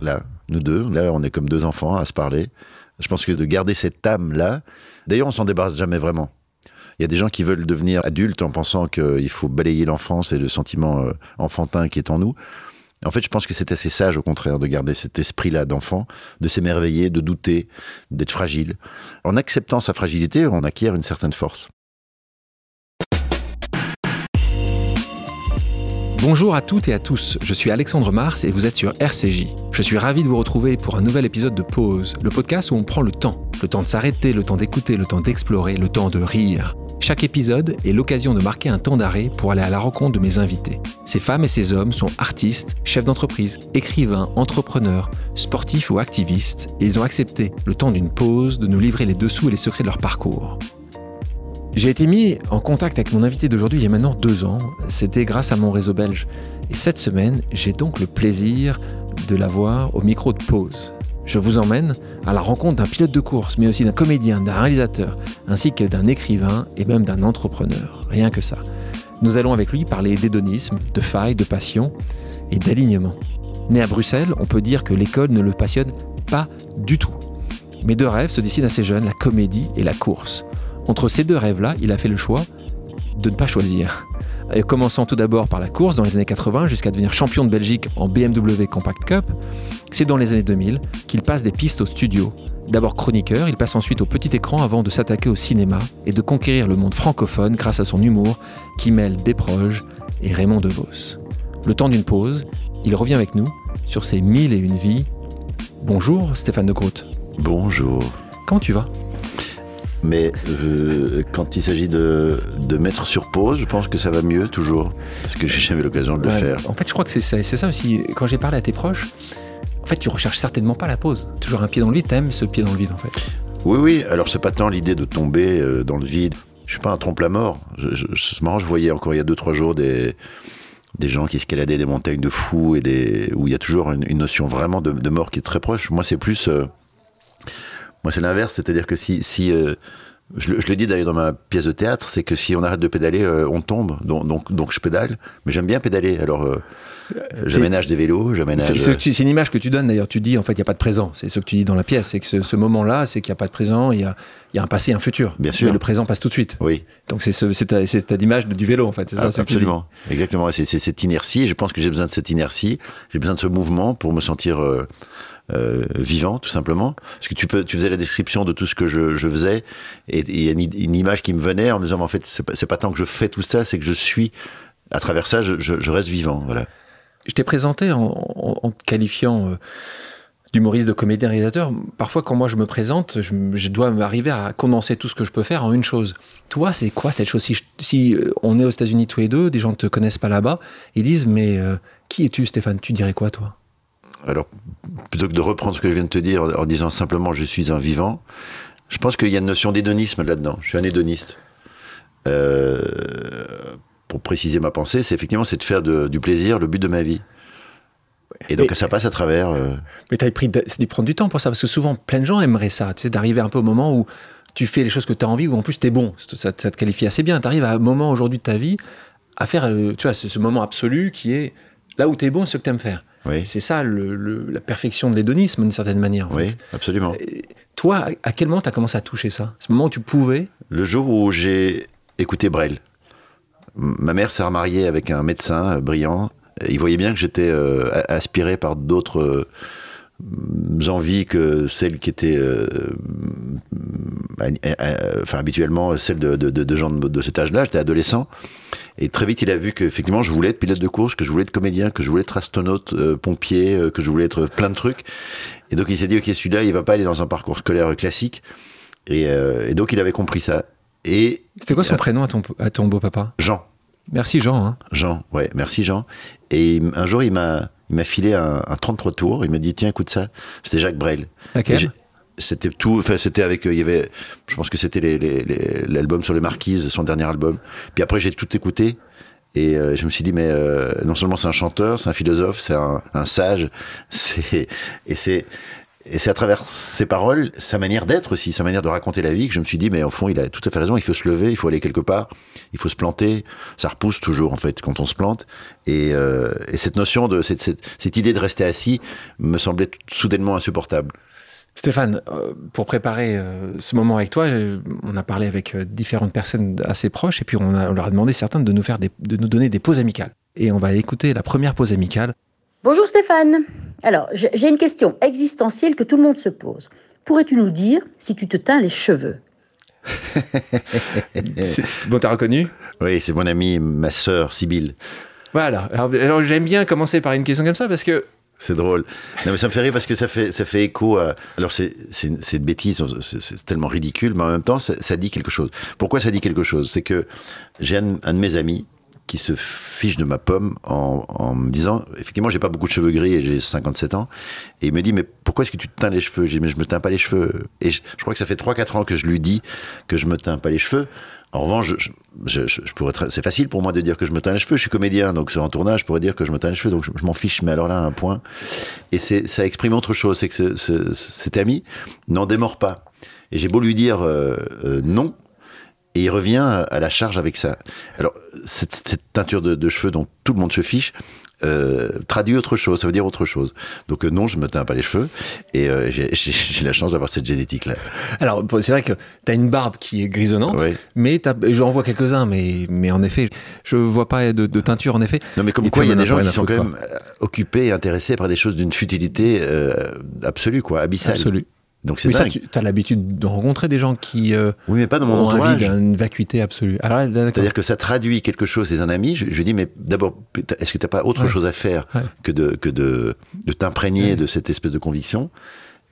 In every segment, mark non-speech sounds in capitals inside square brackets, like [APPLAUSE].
là, nous deux. Là, on est comme deux enfants à se parler. Je pense que de garder cette âme-là, d'ailleurs, on s'en débarrasse jamais vraiment. Il y a des gens qui veulent devenir adultes en pensant qu'il faut balayer l'enfance et le sentiment euh, enfantin qui est en nous. En fait, je pense que c'est assez sage, au contraire, de garder cet esprit-là d'enfant, de s'émerveiller, de douter, d'être fragile. En acceptant sa fragilité, on acquiert une certaine force. Bonjour à toutes et à tous, je suis Alexandre Mars et vous êtes sur RCJ. Je suis ravi de vous retrouver pour un nouvel épisode de Pause, le podcast où on prend le temps. Le temps de s'arrêter, le temps d'écouter, le temps d'explorer, le temps de rire. Chaque épisode est l'occasion de marquer un temps d'arrêt pour aller à la rencontre de mes invités. Ces femmes et ces hommes sont artistes, chefs d'entreprise, écrivains, entrepreneurs, sportifs ou activistes, et ils ont accepté, le temps d'une pause, de nous livrer les dessous et les secrets de leur parcours. J'ai été mis en contact avec mon invité d'aujourd'hui il y a maintenant deux ans. C'était grâce à mon réseau belge. Et cette semaine, j'ai donc le plaisir de l'avoir au micro de pause. Je vous emmène à la rencontre d'un pilote de course, mais aussi d'un comédien, d'un réalisateur, ainsi que d'un écrivain et même d'un entrepreneur. Rien que ça. Nous allons avec lui parler d'hédonisme, de failles, de passion et d'alignement. Né à Bruxelles, on peut dire que l'école ne le passionne pas du tout. Mes deux rêves se dessinent assez jeunes, la comédie et la course. Entre ces deux rêves-là, il a fait le choix de ne pas choisir. Et commençant tout d'abord par la course dans les années 80 jusqu'à devenir champion de Belgique en BMW Compact Cup, c'est dans les années 2000 qu'il passe des pistes au studio. D'abord chroniqueur, il passe ensuite au petit écran avant de s'attaquer au cinéma et de conquérir le monde francophone grâce à son humour qui mêle Desproges et Raymond DeVos. Le temps d'une pause, il revient avec nous sur ses mille et une vies. Bonjour Stéphane de Groot. Bonjour. Comment tu vas? Mais euh, quand il s'agit de, de, mettre sur pause, je pense que ça va mieux toujours, parce que j'ai jamais l'occasion de le faire. En fait, je crois que c'est ça, ça, aussi. Quand j'ai parlé à tes proches, en fait, tu recherches certainement pas la pause. Toujours un pied dans le vide, t'aimes ce pied dans le vide, en fait. Oui, oui. Alors, c'est pas tant l'idée de tomber euh, dans le vide. Je suis pas un trompe-la-mort. C'est marrant, je voyais encore il y a 2-3 jours des, des gens qui escaladaient des montagnes de fous et des, où il y a toujours une, une notion vraiment de, de, mort qui est très proche. Moi, c'est plus. Euh, moi, c'est l'inverse, c'est-à-dire que si, si euh, je, le dis d'ailleurs dans ma pièce de théâtre, c'est que si on arrête de pédaler, euh, on tombe. Donc, donc, donc, je pédale, mais j'aime bien pédaler. Alors, euh, j'aménage des vélos, j'aménage. C'est une image que tu donnes d'ailleurs. Tu dis en fait, il n'y a pas de présent. C'est ce que tu dis dans la pièce, c'est que ce, ce moment-là, c'est qu'il n'y a pas de présent. Il y a, y a, un passé, un futur. Bien sûr. Mais le présent passe tout de suite. Oui. Donc c'est ce, cette image du vélo en fait. Ah, absolument. Exactement. C'est cette inertie. Je pense que j'ai besoin de cette inertie. J'ai besoin de ce mouvement pour me sentir. Euh, vivant, tout simplement. Parce que tu, faisais la description de tout ce que je, faisais, et il y a une, image qui me venait en me disant, en fait, c'est pas, tant que je fais tout ça, c'est que je suis, à travers ça, je, reste vivant. Voilà. Je t'ai présenté en, te qualifiant euh, d'humoriste, de comédien, réalisateur. Parfois, quand moi je me présente, je, dois arriver à condenser tout ce que je peux faire en une chose. Toi, c'est quoi cette chose? Si, euh, on est aux États-Unis tous les deux, des gens ne te connaissent pas là-bas, ils disent, mais euh, qui es-tu, Stéphane? Tu dirais quoi, toi? Alors, plutôt que de reprendre ce que je viens de te dire en disant simplement je suis un vivant, je pense qu'il y a une notion d'hédonisme là-dedans. Je suis un hédoniste. Euh, pour préciser ma pensée, c'est effectivement c'est de faire de, du plaisir le but de ma vie. Et donc mais, ça passe à travers. Euh... Mais tu as pris de, de prendre du temps pour ça, parce que souvent plein de gens aimeraient ça. Tu sais, d'arriver un peu au moment où tu fais les choses que tu as envie, où en plus tu es bon. Ça, ça, te qualifie assez bien. Tu arrives à un moment aujourd'hui de ta vie à faire euh, tu vois, ce, ce moment absolu qui est là où tu es bon, ce que tu aimes faire. Oui. C'est ça le, le, la perfection de l'hédonisme, d'une certaine manière. Oui, fait. absolument. Et toi, à quel moment tu as commencé à toucher ça? Ce moment où tu pouvais? Le jour où j'ai écouté Brel. Ma mère s'est remariée avec un médecin euh, brillant. Il voyait bien que j'étais euh, aspiré par d'autres euh, envies que celles qui étaient euh, enfin habituellement celles de, de, de gens de, de cet âge-là. J'étais adolescent. Et très vite, il a vu qu'effectivement, je voulais être pilote de course, que je voulais être comédien, que je voulais être astronaute, euh, pompier, euh, que je voulais être plein de trucs. Et donc, il s'est dit, OK, celui-là, il va pas aller dans un parcours scolaire classique. Et, euh, et donc, il avait compris ça. Et C'était quoi son prénom à ton, à ton beau-papa? Jean. Merci, Jean. Hein. Jean, ouais, merci, Jean. Et un jour, il m'a, il m'a filé un, un 33 tours. Il m'a dit, tiens, écoute ça. C'était Jacques Brel. Laquelle c'était tout enfin c'était avec il y avait je pense que c'était l'album sur les marquises son dernier album puis après j'ai tout écouté et euh, je me suis dit mais euh, non seulement c'est un chanteur c'est un philosophe c'est un, un, sage [LAUGHS] c'est et c'est et c'est à travers ses paroles, sa manière d'être aussi, sa manière de raconter la vie, que je me suis dit, mais au fond, il a tout à fait raison, il faut se lever, il faut aller quelque part, il faut se planter. Ça repousse toujours, en fait, quand on se plante. Et, euh, et cette notion de, cette, cette, cette, idée de rester assis me semblait soudainement insupportable. Stéphane, euh, pour préparer euh, ce moment avec toi, on a parlé avec différentes personnes assez proches et puis on, a, on leur a demandé certains de nous, faire des, de nous donner des pauses amicales. Et on va écouter la première pause amicale. Bonjour Stéphane. Alors, j'ai une question existentielle que tout le monde se pose. Pourrais-tu nous dire si tu te teins les cheveux? [LAUGHS] Bon, t'as reconnu? Oui, c'est mon amie, ma sœur, Sybille. Voilà. Alors, alors j'aime bien commencer par une question comme ça parce que c'est drôle. Non, mais ça me fait rire parce que ça fait, ça fait écho à. Alors, c'est une, une bêtise, c'est tellement ridicule, mais en même temps, ça, ça, dit quelque chose. Pourquoi ça dit quelque chose? C'est que j'ai un, un, de mes amis qui se fiche de ma pomme en, me disant effectivement, j'ai pas beaucoup de cheveux gris et j'ai 57 ans. Et il me dit Mais pourquoi est-ce que tu te teins les cheveux? J'ai Mais je me teins pas les cheveux. Et je, crois que ça fait 3-4 ans que je lui dis que je me teins pas les cheveux. En revanche, je, pourrais c'est facile pour moi de dire que je me teins les cheveux. Je suis comédien, donc sur un tournage, je pourrais dire que je me teins les cheveux. Donc je, m'en fiche, mais alors là, un point. Et ça exprime autre chose, c'est que ce, ce, cet ami n'en démord pas. Et j'ai beau lui dire euh, euh, non, et il revient à la charge avec ça. Alors cette, cette teinture de, de, cheveux dont tout le monde se fiche. Euh, traduit autre chose, ça veut dire autre chose. Donc euh, non, je me teins pas les cheveux et euh, j'ai [LAUGHS] la chance d'avoir cette génétique là. Alors c'est vrai que tu as une barbe qui est grisonnante, oui. mais j'en vois quelques-uns, mais, mais en effet, je vois pas de, de teinture en effet. Non mais comme et quoi il y a des gens qui sont quand même occupés et intéressés par des choses d'une futilité absolue quoi, abyssale. Absolue. Donc c'est ça, tu as l'habitude de rencontrer des gens qui euh, oui, mais pas dans mon ont entourage. une vacuité absolue. C'est-à-dire que ça traduit quelque chose. C'est un ami. Je, je dis mais d'abord, est-ce que tu n'as pas autre ouais. chose à faire ouais. que de que de, de t'imprégner ouais. de cette espèce de conviction,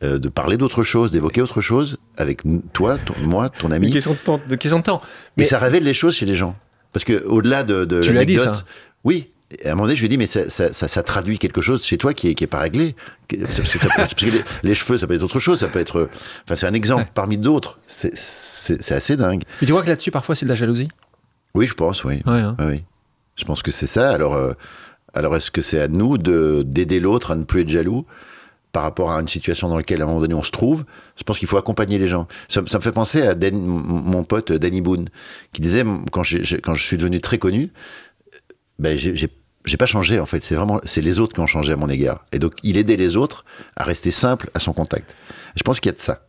euh, de parler d'autre chose, d'évoquer autre chose avec toi, ton, moi, ton ami? Une question de temps. De question de temps. Mais et ça révèle les choses chez les gens. Parce que au-delà de, de tu l'as dit ça. Oui, et à un moment donné, je lui ai dit, mais ça, ça, ça, ça, traduit quelque chose chez toi qui est, qui est pas réglé. Parce que, ça, parce que les, les, cheveux, ça peut être autre chose, ça peut être. Enfin, c'est un exemple ouais. parmi d'autres. C'est assez dingue. Mais tu vois que là-dessus, parfois, c'est de la jalousie? Oui, je pense, oui. Ouais, hein. oui. Je pense que c'est ça. Alors, euh, alors est-ce que c'est à nous d'aider l'autre à ne plus être jaloux par rapport à une situation dans laquelle, à un moment donné, on se trouve? Je pense qu'il faut accompagner les gens. Ça, ça me fait penser à Dan, mon pote Danny Boone, qui disait, quand, quand je suis devenu très connu, ben j'ai j'ai pas changé en fait. C'est vraiment c'est les autres qui ont changé à mon égard. Et donc il aidait les autres à rester simple à son contact. Je pense qu'il y a de ça.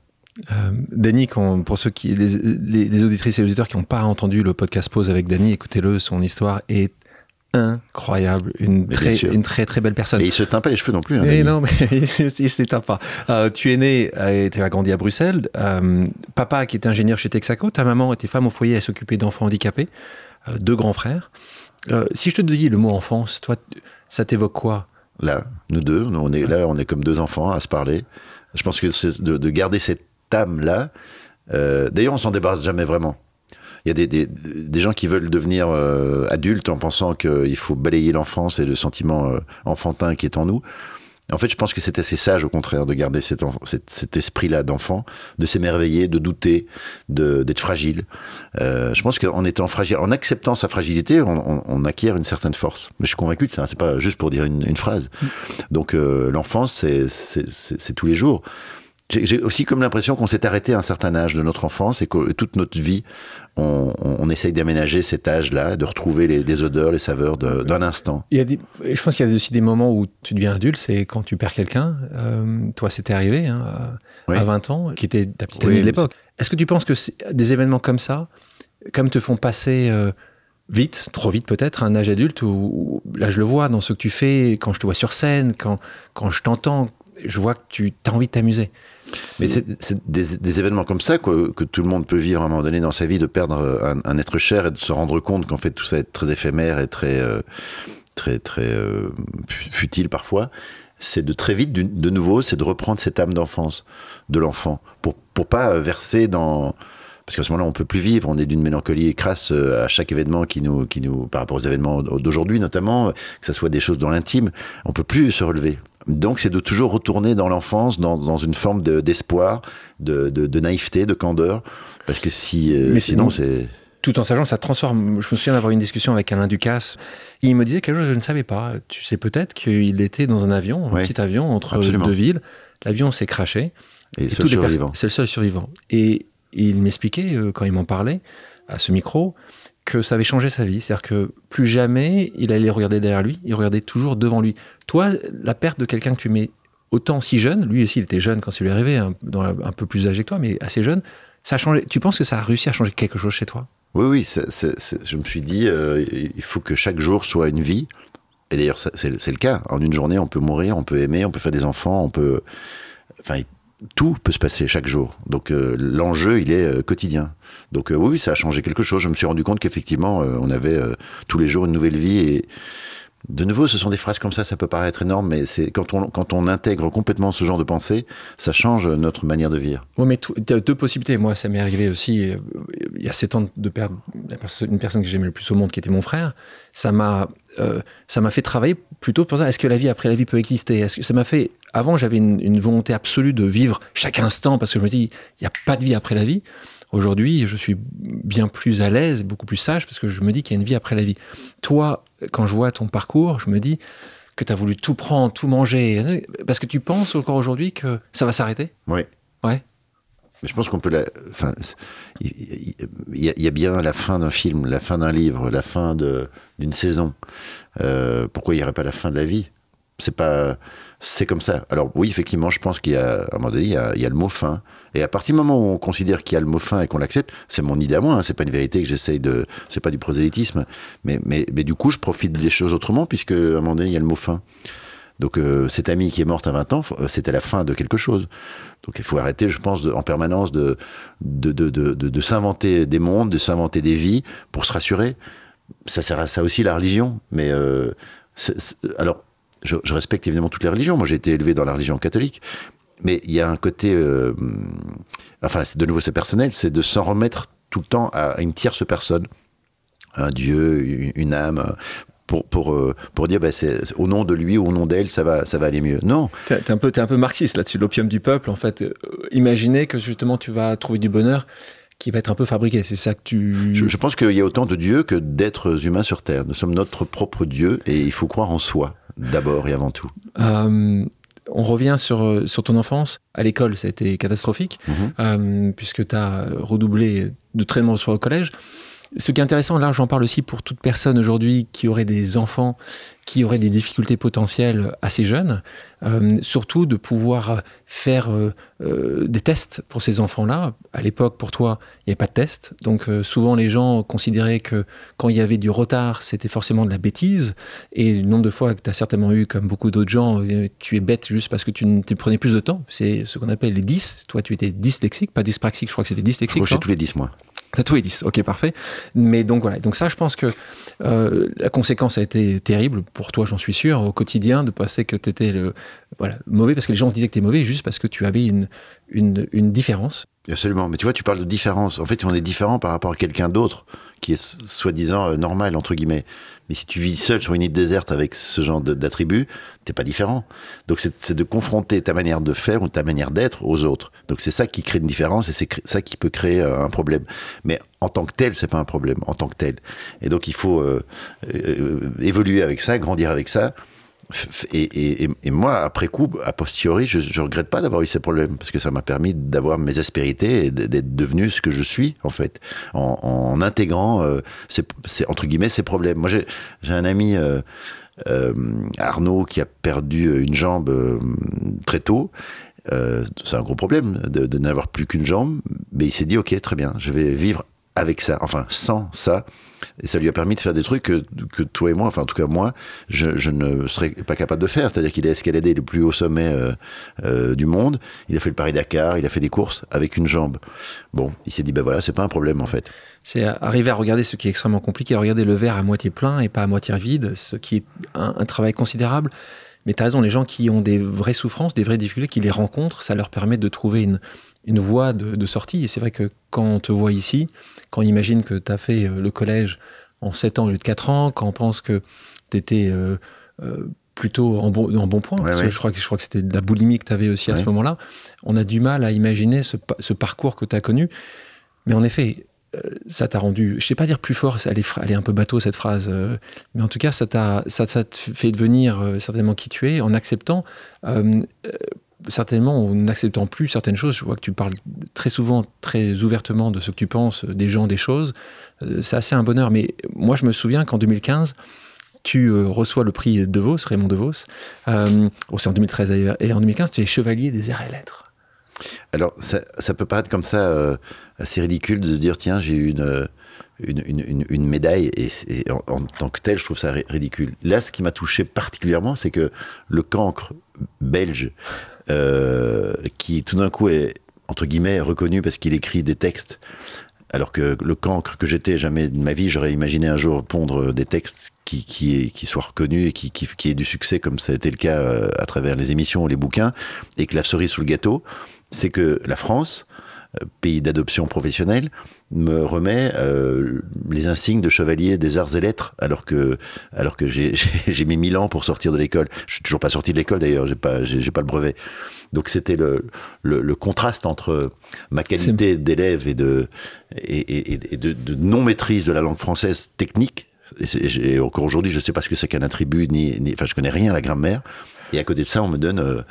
Euh, Danny, quand, pour ceux qui les, les, les, auditrices et auditeurs qui n'ont pas entendu le podcast pause avec Danny, écoutez-le. Son histoire est incroyable, une très, une très très belle personne. Et il se teint pas les cheveux non plus. Hein, et non, mais [LAUGHS] il se teint pas. Euh, tu es né et tu as grandi à Bruxelles. Euh, papa qui était ingénieur chez Texaco, ta maman était femme au foyer à s'occuper d'enfants handicapés, euh, deux grands frères. Euh, si je te dis le mot enfance, toi, ça t'évoque quoi? Là, nous deux, on est là, on est comme deux enfants à se parler. Je pense que c'est de, de, garder cette âme là. Euh, D'ailleurs, on s'en débarrasse jamais vraiment. Il y a des, des, des gens qui veulent devenir euh, adultes en pensant qu'il faut balayer l'enfance et le sentiment enfantin qui est en nous. En fait, je pense que c'est assez sage, au contraire, de garder cet, cet, cet esprit-là d'enfant, de s'émerveiller, de douter, d'être fragile. Euh, je pense qu'en étant fragile, en acceptant sa fragilité, on, on, on, acquiert une certaine force. Mais je suis convaincu de ça, c'est pas juste pour dire une, une phrase. Donc, euh, l'enfance, c'est tous les jours. J'ai aussi comme l'impression qu'on s'est arrêté à un certain âge de notre enfance et que toute notre vie, on, on essaye d'aménager cet âge-là, de retrouver les, les, odeurs, les saveurs d'un instant. Il y a des, je pense qu'il y a aussi des moments où tu deviens adulte, c'est quand tu perds quelqu'un. Euh, toi, c'était arrivé hein, à, oui. à, 20 ans, qui était ta petite amie oui, de l'époque. Est-ce que tu penses que des événements comme ça, comme te font passer euh, vite, trop vite peut-être, un âge adulte où, où, là je le vois dans ce que tu fais, quand je te vois sur scène, quand, quand je t'entends, je vois que tu as envie de t'amuser. Mais c'est des, des, événements comme ça quoi, que tout le monde peut vivre à un moment donné dans sa vie, de perdre un, un être cher et de se rendre compte qu'en fait tout ça est très éphémère et très, euh, très, très euh, futile parfois. C'est de très vite, de nouveau, c'est de reprendre cette âme d'enfance de l'enfant pour, pour pas verser dans. Parce qu'à ce moment-là, on peut plus vivre. On est d'une mélancolie crasse euh, à chaque événement qui nous, qui nous, par rapport aux événements d'aujourd'hui notamment, que ce soit des choses dans l'intime, on peut plus se relever. Donc, c'est de toujours retourner dans l'enfance, dans, dans, une forme d'espoir, de, de, de, de, naïveté, de candeur. Parce que si, euh, mais sinon, c'est. tout en sachant ça transforme. Je me souviens d'avoir une discussion avec Alain Ducasse. Il me disait quelque chose que je ne savais pas. Tu sais peut-être qu'il était dans un avion, un petit avion entre deux villes. L'avion s'est craché. Et, c'est le seul survivant. Et il m'expliquait, euh, quand il m'en parlait, à ce micro, que ça avait changé sa vie. C'est-à-dire que plus jamais il allait regarder derrière lui, il regardait toujours devant lui. Toi, la perte de quelqu'un que tu mets autant si jeune, lui aussi il était jeune quand il lui est arrivé, un, un peu plus âgé que toi, mais assez jeune, ça a. Tu penses que ça a réussi à changer quelque chose chez toi? Oui, oui, je me suis dit, euh, il faut que chaque jour soit une vie. Et d'ailleurs, c'est le cas. En une journée, on peut mourir, on peut aimer, on peut faire des enfants, on peut. Tout peut se passer chaque jour. Donc euh, l'enjeu, il est euh, quotidien. Donc oui, ça a changé quelque chose. Je me suis rendu compte qu'effectivement, on avait tous les jours une nouvelle vie et de nouveau, ce sont des phrases comme ça, ça peut paraître énorme, mais c'est quand on, quand on intègre complètement ce genre de pensée, ça change notre manière de vivre. Oui, mais tu as deux possibilités. Moi, ça m'est arrivé aussi, euh, il y a sept ans de perdre une personne que j'aimais le plus au monde, qui était mon frère. Ça m'a euh, ça m'a fait travailler plutôt pour ça. Est-ce que la vie après la vie peut exister? Que ça m'a fait avant j'avais une, une, volonté absolue de vivre chaque instant parce que je me dis il n'y a pas de vie après la vie. Aujourd'hui, je suis bien plus à l'aise, beaucoup plus sage, parce que je me dis qu'il y a une vie après la vie. Toi, quand je vois ton parcours, je me dis que tu as voulu tout prendre, tout manger, parce que tu penses encore aujourd'hui que ça va s'arrêter? Oui. Ouais. Mais je pense qu'on peut la. Enfin, il y, a bien la fin d'un film, la fin d'un livre, la fin d'une saison. Euh, pourquoi il n'y aurait pas la fin de la vie? C'est pas c'est comme ça. Alors oui, effectivement, je pense qu'il y a, un moment donné, il y a, le mot fin. Et à partir du moment où on considère qu'il y a le mot fin et qu'on l'accepte, c'est mon idée à moi, hein, c'est pas une vérité que j'essaye de... C'est pas du prosélytisme. Mais, mais, mais du coup, je profite des choses autrement, puisque un moment donné, il y a le mot fin. Donc euh, cette amie qui est morte à 20 ans, euh, c'était la fin de quelque chose. Donc il faut arrêter, je pense, en permanence de, de, de, de, de s'inventer des mondes, de s'inventer des vies pour se rassurer. Ça sert à ça aussi la religion. Mais euh, alors je, respecte évidemment toutes les religions. Moi, j'ai été élevé dans la religion catholique. Mais il y a un côté, euh, enfin, de nouveau, c'est personnel, c'est de s'en remettre tout le temps à une tierce personne, un Dieu, une âme, pour, pour, euh, pour dire bah, c'est, au nom de lui ou au nom d'elle, ça va, ça va aller mieux. Non. T'es, un peu, es un peu marxiste là-dessus, l'opium du peuple. En fait, euh, imaginez que justement tu vas trouver du bonheur qui va être un peu fabriqué. C'est ça que tu. Je, je pense qu'il y a autant de dieux que d'êtres humains sur Terre. Nous sommes notre propre Dieu et il faut croire en soi d'abord et avant tout euh, on revient sur, sur ton enfance. À l'école, ça a été catastrophique, mhm. euh, puisque tu as redoublé de très nombreuses fois au collège. Ce qui est intéressant, là j'en parle aussi pour toute personne aujourd'hui qui aurait des enfants qui auraient des difficultés potentielles assez jeunes, euh, surtout de pouvoir faire euh, euh, des tests pour ces enfants-là. À l'époque, pour toi, il n'y avait pas de test, donc souvent les gens considéraient que quand il y avait du retard, c'était forcément de la bêtise, et le nombre de fois que tu as certainement eu, comme beaucoup d'autres gens, tu es bête juste parce que tu, tu prenais plus de temps, c'est ce qu'on appelle les 10, toi tu étais dyslexique, pas dyspraxique, je crois que c'était dyslexique. J'ai tous les 10 moi. T'as tous les 10, ok, parfait. Mais donc voilà, donc ça, je pense que euh, la conséquence a été terrible pour toi, j'en suis sûr, au quotidien, de passer que tu étais voilà, mauvais parce que les gens disaient que tu es mauvais juste parce que tu avais une, une différence. Absolument, mais tu vois, tu parles de différence. En fait, on est différent par rapport à quelqu'un d'autre qui est soi-disant euh, normal, entre guillemets. Mais si tu vis seul sur une île déserte avec ce genre d'attributs, t'es pas différent. Donc c'est de confronter ta manière de faire ou ta manière d'être aux autres. Donc c'est ça qui crée une différence et c'est ça qui peut créer euh, un problème. Mais en tant que tel, c'est pas un problème en tant que tel. Et donc il faut euh, évoluer avec ça, grandir avec ça. Et, moi, après coup, a posteriori, je, je regrette pas d'avoir eu ces problèmes parce que ça m'a permis d'avoir mes aspérités et d'être devenu ce que je suis en fait, en, intégrant, euh, entre guillemets, ces problèmes. Moi, j'ai un ami. Euh, euh, Arnaud qui a perdu une jambe très tôt. c'est un gros problème de n'avoir plus qu'une jambe, mais il s'est dit ok très bien, je vais vivre avec ça, enfin sans ça. Et ça lui a permis de faire des trucs que, que toi et moi, enfin en tout cas moi, je, ne serais pas capable de faire. C'est-à-dire qu'il a escaladé les plus hauts sommets euh, euh, du monde, il a fait le Paris-Dakar, il a fait des courses avec une jambe. Bon, il s'est dit, ben voilà, c'est pas un problème en fait. C'est arriver à regarder ce qui est extrêmement compliqué, à regarder le verre à moitié plein et pas à moitié vide, ce qui est un, un travail considérable. Mais tu as raison, les gens qui ont des vraies souffrances, des vraies difficultés, qui les rencontrent, ça leur permet de trouver une, une voie de, sortie. Et c'est vrai que quand on te voit ici, quand on imagine que tu as fait euh, le collège en 7 ans au lieu de 4 ans, quand on pense que tu étais euh, euh, plutôt en bon, en bon point, je crois que, je crois que c'était de la boulimie que tu avais aussi à ce moment-là, on a du mal à imaginer ce, parcours que tu as connu. Mais en effet, ça t'a rendu, je sais pas dire plus fort, elle est, elle est un peu bateau cette phrase, mais en tout cas, ça t'a fait devenir certainement qui tu es en acceptant certainement en n'acceptant plus certaines choses. Je vois que tu parles très souvent, très ouvertement de ce que tu penses, des gens, des choses. Euh, c'est assez un bonheur. Mais moi, je me souviens qu'en 2015, tu euh, reçois le prix De Vos, Raymond De Vos. Euh, c'est en 2013 d'ailleurs. Et en 2015, tu es chevalier des arts et lettres. Alors, ça, peut paraître comme ça assez ridicule de se dire tiens, j'ai eu une, une, médaille, et, en, en, tant que tel, je trouve ça ridicule. Là, ce qui m'a touché particulièrement, c'est que le cancre belge euh, qui tout d'un coup est, entre guillemets, reconnu parce qu'il écrit des textes. Alors que le cancre que j'étais, jamais de ma vie, j'aurais imaginé un jour pondre des textes qui, qui, soient reconnus et qui, qui, qui aient du succès, comme ça a été le cas euh, à travers les émissions ou les bouquins. Et que la cerise sous le gâteau, c'est que la France, pays d'adoption professionnelle, me remet euh, les insignes de chevalier des arts et lettres, alors que, alors que j'ai, [LAUGHS] mis mille ans pour sortir de l'école. Je suis toujours pas sorti de l'école d'ailleurs, j'ai pas, j'ai, pas le brevet. Donc c'était le, le, contraste entre ma qualité d'élève et de, et, de, non maîtrise de la langue française technique. Et, encore aujourd'hui, je sais pas ce que c'est qu'un attribut, ni, ni, enfin, je connais rien à la grammaire. Et à côté de ça, on me donne, euh,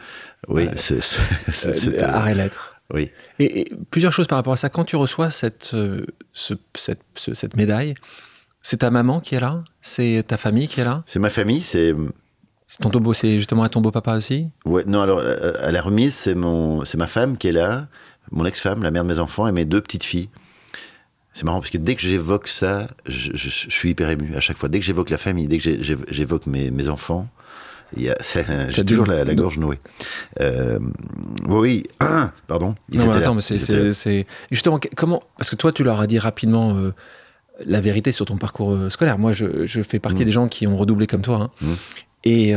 oui, c'est, c'est, arts et lettres. Oui. Et, plusieurs choses par rapport à ça. Quand tu reçois cette, euh, cette, médaille, c'est ta maman qui est là? C'est ta famille qui est là? C'est ma famille, c'est. ton tombeau, c'est justement un tombeau papa aussi? Ouais, non, alors à la remise, c'est mon, c'est ma femme qui est là, mon ex-femme, la mère de mes enfants et mes deux petites filles. C'est marrant parce que dès que j'évoque ça, je, suis hyper ému à chaque fois. Dès que j'évoque la famille, dès que j'évoque mes, mes enfants, [LAUGHS] j'ai toujours la, gorge nouée. Euh, oui, [CLEARS THROAT] pardon. non, attends, mais c'est justement comment Parce que toi, tu leur as dit rapidement euh, la vérité sur ton parcours euh, scolaire. Moi, je, fais partie mm. des gens qui ont redoublé comme toi. Hein. Mm. Et,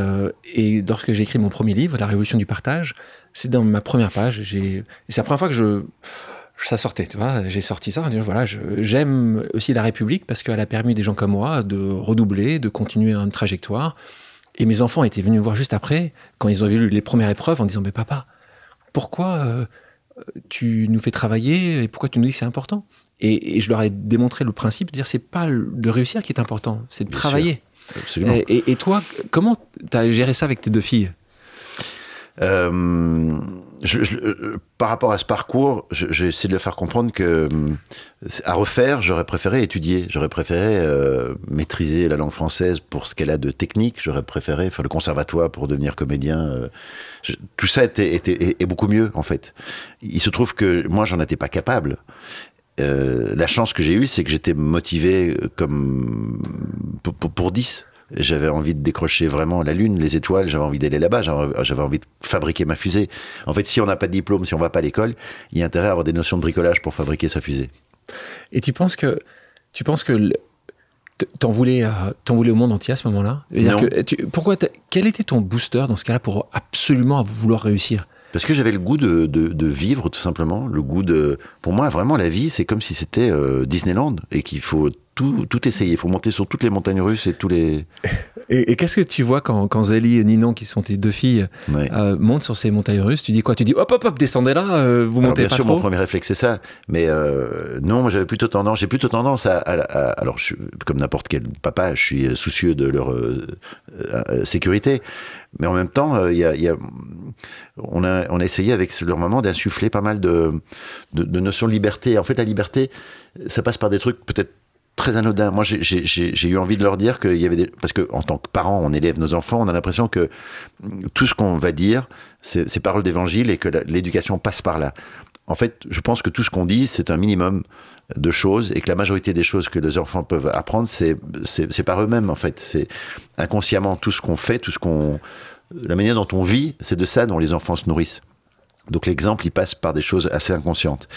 et, lorsque j'ai écrit mon premier livre, La Révolution du partage, c'est dans ma première page. C'est la première fois que je ça sortait, tu vois. J'ai sorti ça en disant voilà, j'aime aussi la République parce qu'elle a permis des gens comme moi de redoubler, de continuer une trajectoire. Et mes enfants étaient venus me voir juste après, quand ils ont vu les premières épreuves, en disant Mais papa, pourquoi euh, tu nous fais travailler et pourquoi tu nous dis que c'est important? Et, je leur ai démontré le principe de dire C'est pas de réussir qui est important, c'est de travailler. Et, et, toi, comment tu as géré ça avec tes deux filles? Euh, je, euh, par rapport à ce parcours, j'ai essayé de leur faire comprendre que euh, à refaire, j'aurais préféré étudier, j'aurais préféré maîtriser la langue française pour ce qu'elle a de technique, j'aurais préféré faire le conservatoire pour devenir comédien. tout ça était, était, est, beaucoup mieux en fait. Il se trouve que moi, j'en étais pas capable. la chance que j'ai eue, c'est que j'étais motivé comme pour, pour, pour 10 j'avais envie de décrocher vraiment la Lune, les étoiles, j'avais envie d'aller là-bas, j'avais envie de fabriquer ma fusée. En fait, si on n'a pas de diplôme, si on va pas à l'école, il y a intérêt à avoir des notions de bricolage pour fabriquer sa fusée. Et tu penses que, tu penses que t'en voulais, t'en voulais au monde entier à ce moment-là? Pourquoi Quel était ton booster dans ce cas-là pour absolument vouloir réussir? Parce que j'avais le goût de, de, vivre, tout simplement. Le goût de. Pour moi, vraiment, la vie, c'est comme si c'était euh, Disneyland et qu'il faut tout, tout essayer. Il faut monter sur toutes les montagnes russes et tous les. [LAUGHS] Et, qu'est-ce que tu vois quand, quand Zélie et Ninon, qui sont tes deux filles, euh, montent sur ces montagnes russes? Tu dis quoi? Tu dis hop, hop, hop, descendez là, euh, vous montez bien pas sûr, trop mon premier réflexe, c'est ça. Mais non, moi, j'avais plutôt tendance, j'ai plutôt tendance à. alors, je, comme n'importe quel papa, je suis soucieux de leur sécurité. Mais en même temps, il y a, y a, on, a, on a essayé avec leur maman d'insuffler pas mal de, de, de notions de liberté. En fait, la liberté, ça passe par des trucs peut-être très anodins. Moi, j'ai eu envie de leur dire qu'il y avait des... Parce que en tant que parents, on élève nos enfants, on a l'impression que tout ce qu'on va dire, c'est paroles d'évangile et que l'éducation passe par là. En fait, je pense que tout ce qu'on dit, c'est un minimum de choses et que la majorité des choses que les enfants peuvent apprendre, c'est par eux-mêmes, en fait. C'est inconsciemment tout ce qu'on fait, tout ce qu'on. La manière dont on vit, c'est de ça dont les enfants se nourrissent. Donc l'exemple, il passe par des choses assez inconscientes.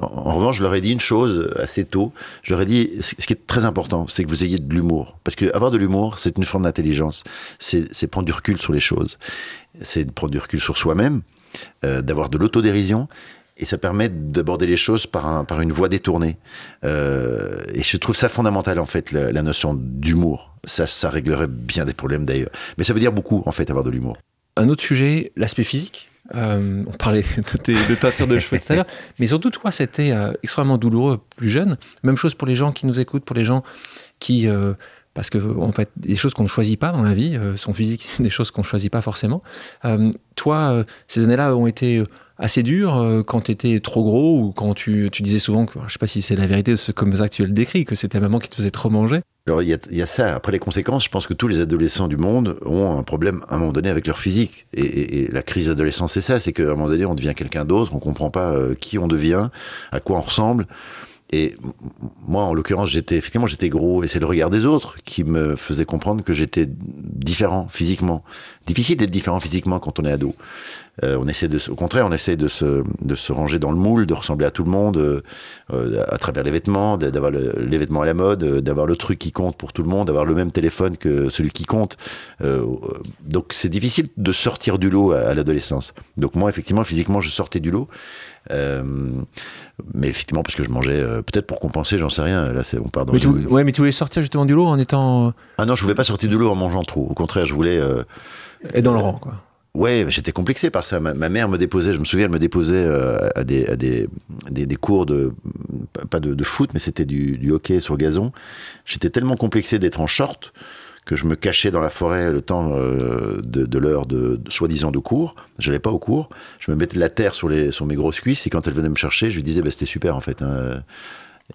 en revanche, je leur ai dit une chose assez tôt. Je leur ai dit, ce qui est très important, c'est que vous ayez de l'humour. Parce que avoir de l'humour, c'est une forme d'intelligence. C'est prendre du recul sur les choses. C'est prendre du recul sur soi-même, euh, d'avoir de l'autodérision. Et ça permet d'aborder les choses par une voie détournée. Euh, et je trouve ça fondamental, en fait, la, la notion d'humour. Ça, ça réglerait bien des problèmes d'ailleurs. Mais ça veut dire beaucoup, en fait, avoir de l'humour. Un autre sujet, l'aspect physique? Euh, on parlait [LAUGHS] de, tes, de ta de cheveux tout à l'heure. [LAUGHS] Mais surtout, toi, c'était euh, extrêmement douloureux plus jeune. Même chose pour les gens qui nous écoutent, pour les gens qui. Euh, parce que, en fait, des choses qu'on ne choisit pas dans la vie, sont physiques, [LAUGHS] des choses qu'on ne choisit pas forcément. toi, ces années-là ont été assez dures quand tu étais trop gros ou quand tu, tu disais souvent que, je ne sais pas si c'est la vérité, comme ça que tu le décris, que c'était maman qui te faisait trop manger. Alors il y, a, ça. Après les conséquences, je pense que tous les adolescents du monde ont un problème à un moment donné avec leur physique. Et, la crise d'adolescence, c'est ça, c'est qu'à un moment donné, on devient quelqu'un d'autre, on comprend pas euh, qui on devient, à quoi on ressemble. Et moi, en l'occurrence, j'étais effectivement j'étais gros, et c'est le regard des autres qui me faisait comprendre que j'étais différent physiquement. Difficile d'être différent physiquement quand on est ado. Euh, on essaie de, au contraire, on essaie de se, de se ranger dans le moule, de ressembler à tout le monde euh, euh à travers les vêtements, d'avoir les vêtements à la mode, d'avoir le truc qui compte pour tout le monde, d'avoir le même téléphone que celui qui compte. Donc c'est difficile de sortir du lot à, à l'adolescence. Donc moi, effectivement, physiquement, je sortais du lot. Euh, mais effectivement, parce que je mangeais, euh, peut-être pour compenser, j'en sais rien. Là, on part dans mais tu, ouais, mais tu voulais sortir justement du lot en étant. Ah non, je voulais pas sortir du lot en mangeant trop. Au contraire, je voulais. Euh, Et dans le rang, quoi. Ouais, j'étais complexé par ça. Ma, mère me déposait, je me souviens, elle me déposait à, des, à des, des, cours de, pas de, foot, mais c'était du, hockey sur gazon. J'étais tellement complexé d'être en short que je me cachais dans la forêt le temps euh, de, l'heure de, soi-disant de cours. Je n'allais pas au cours. Je me mettais de la terre sur, les, sur mes grosses cuisses et quand elle venait me chercher, je lui disais bah, c'était super en fait. Hein.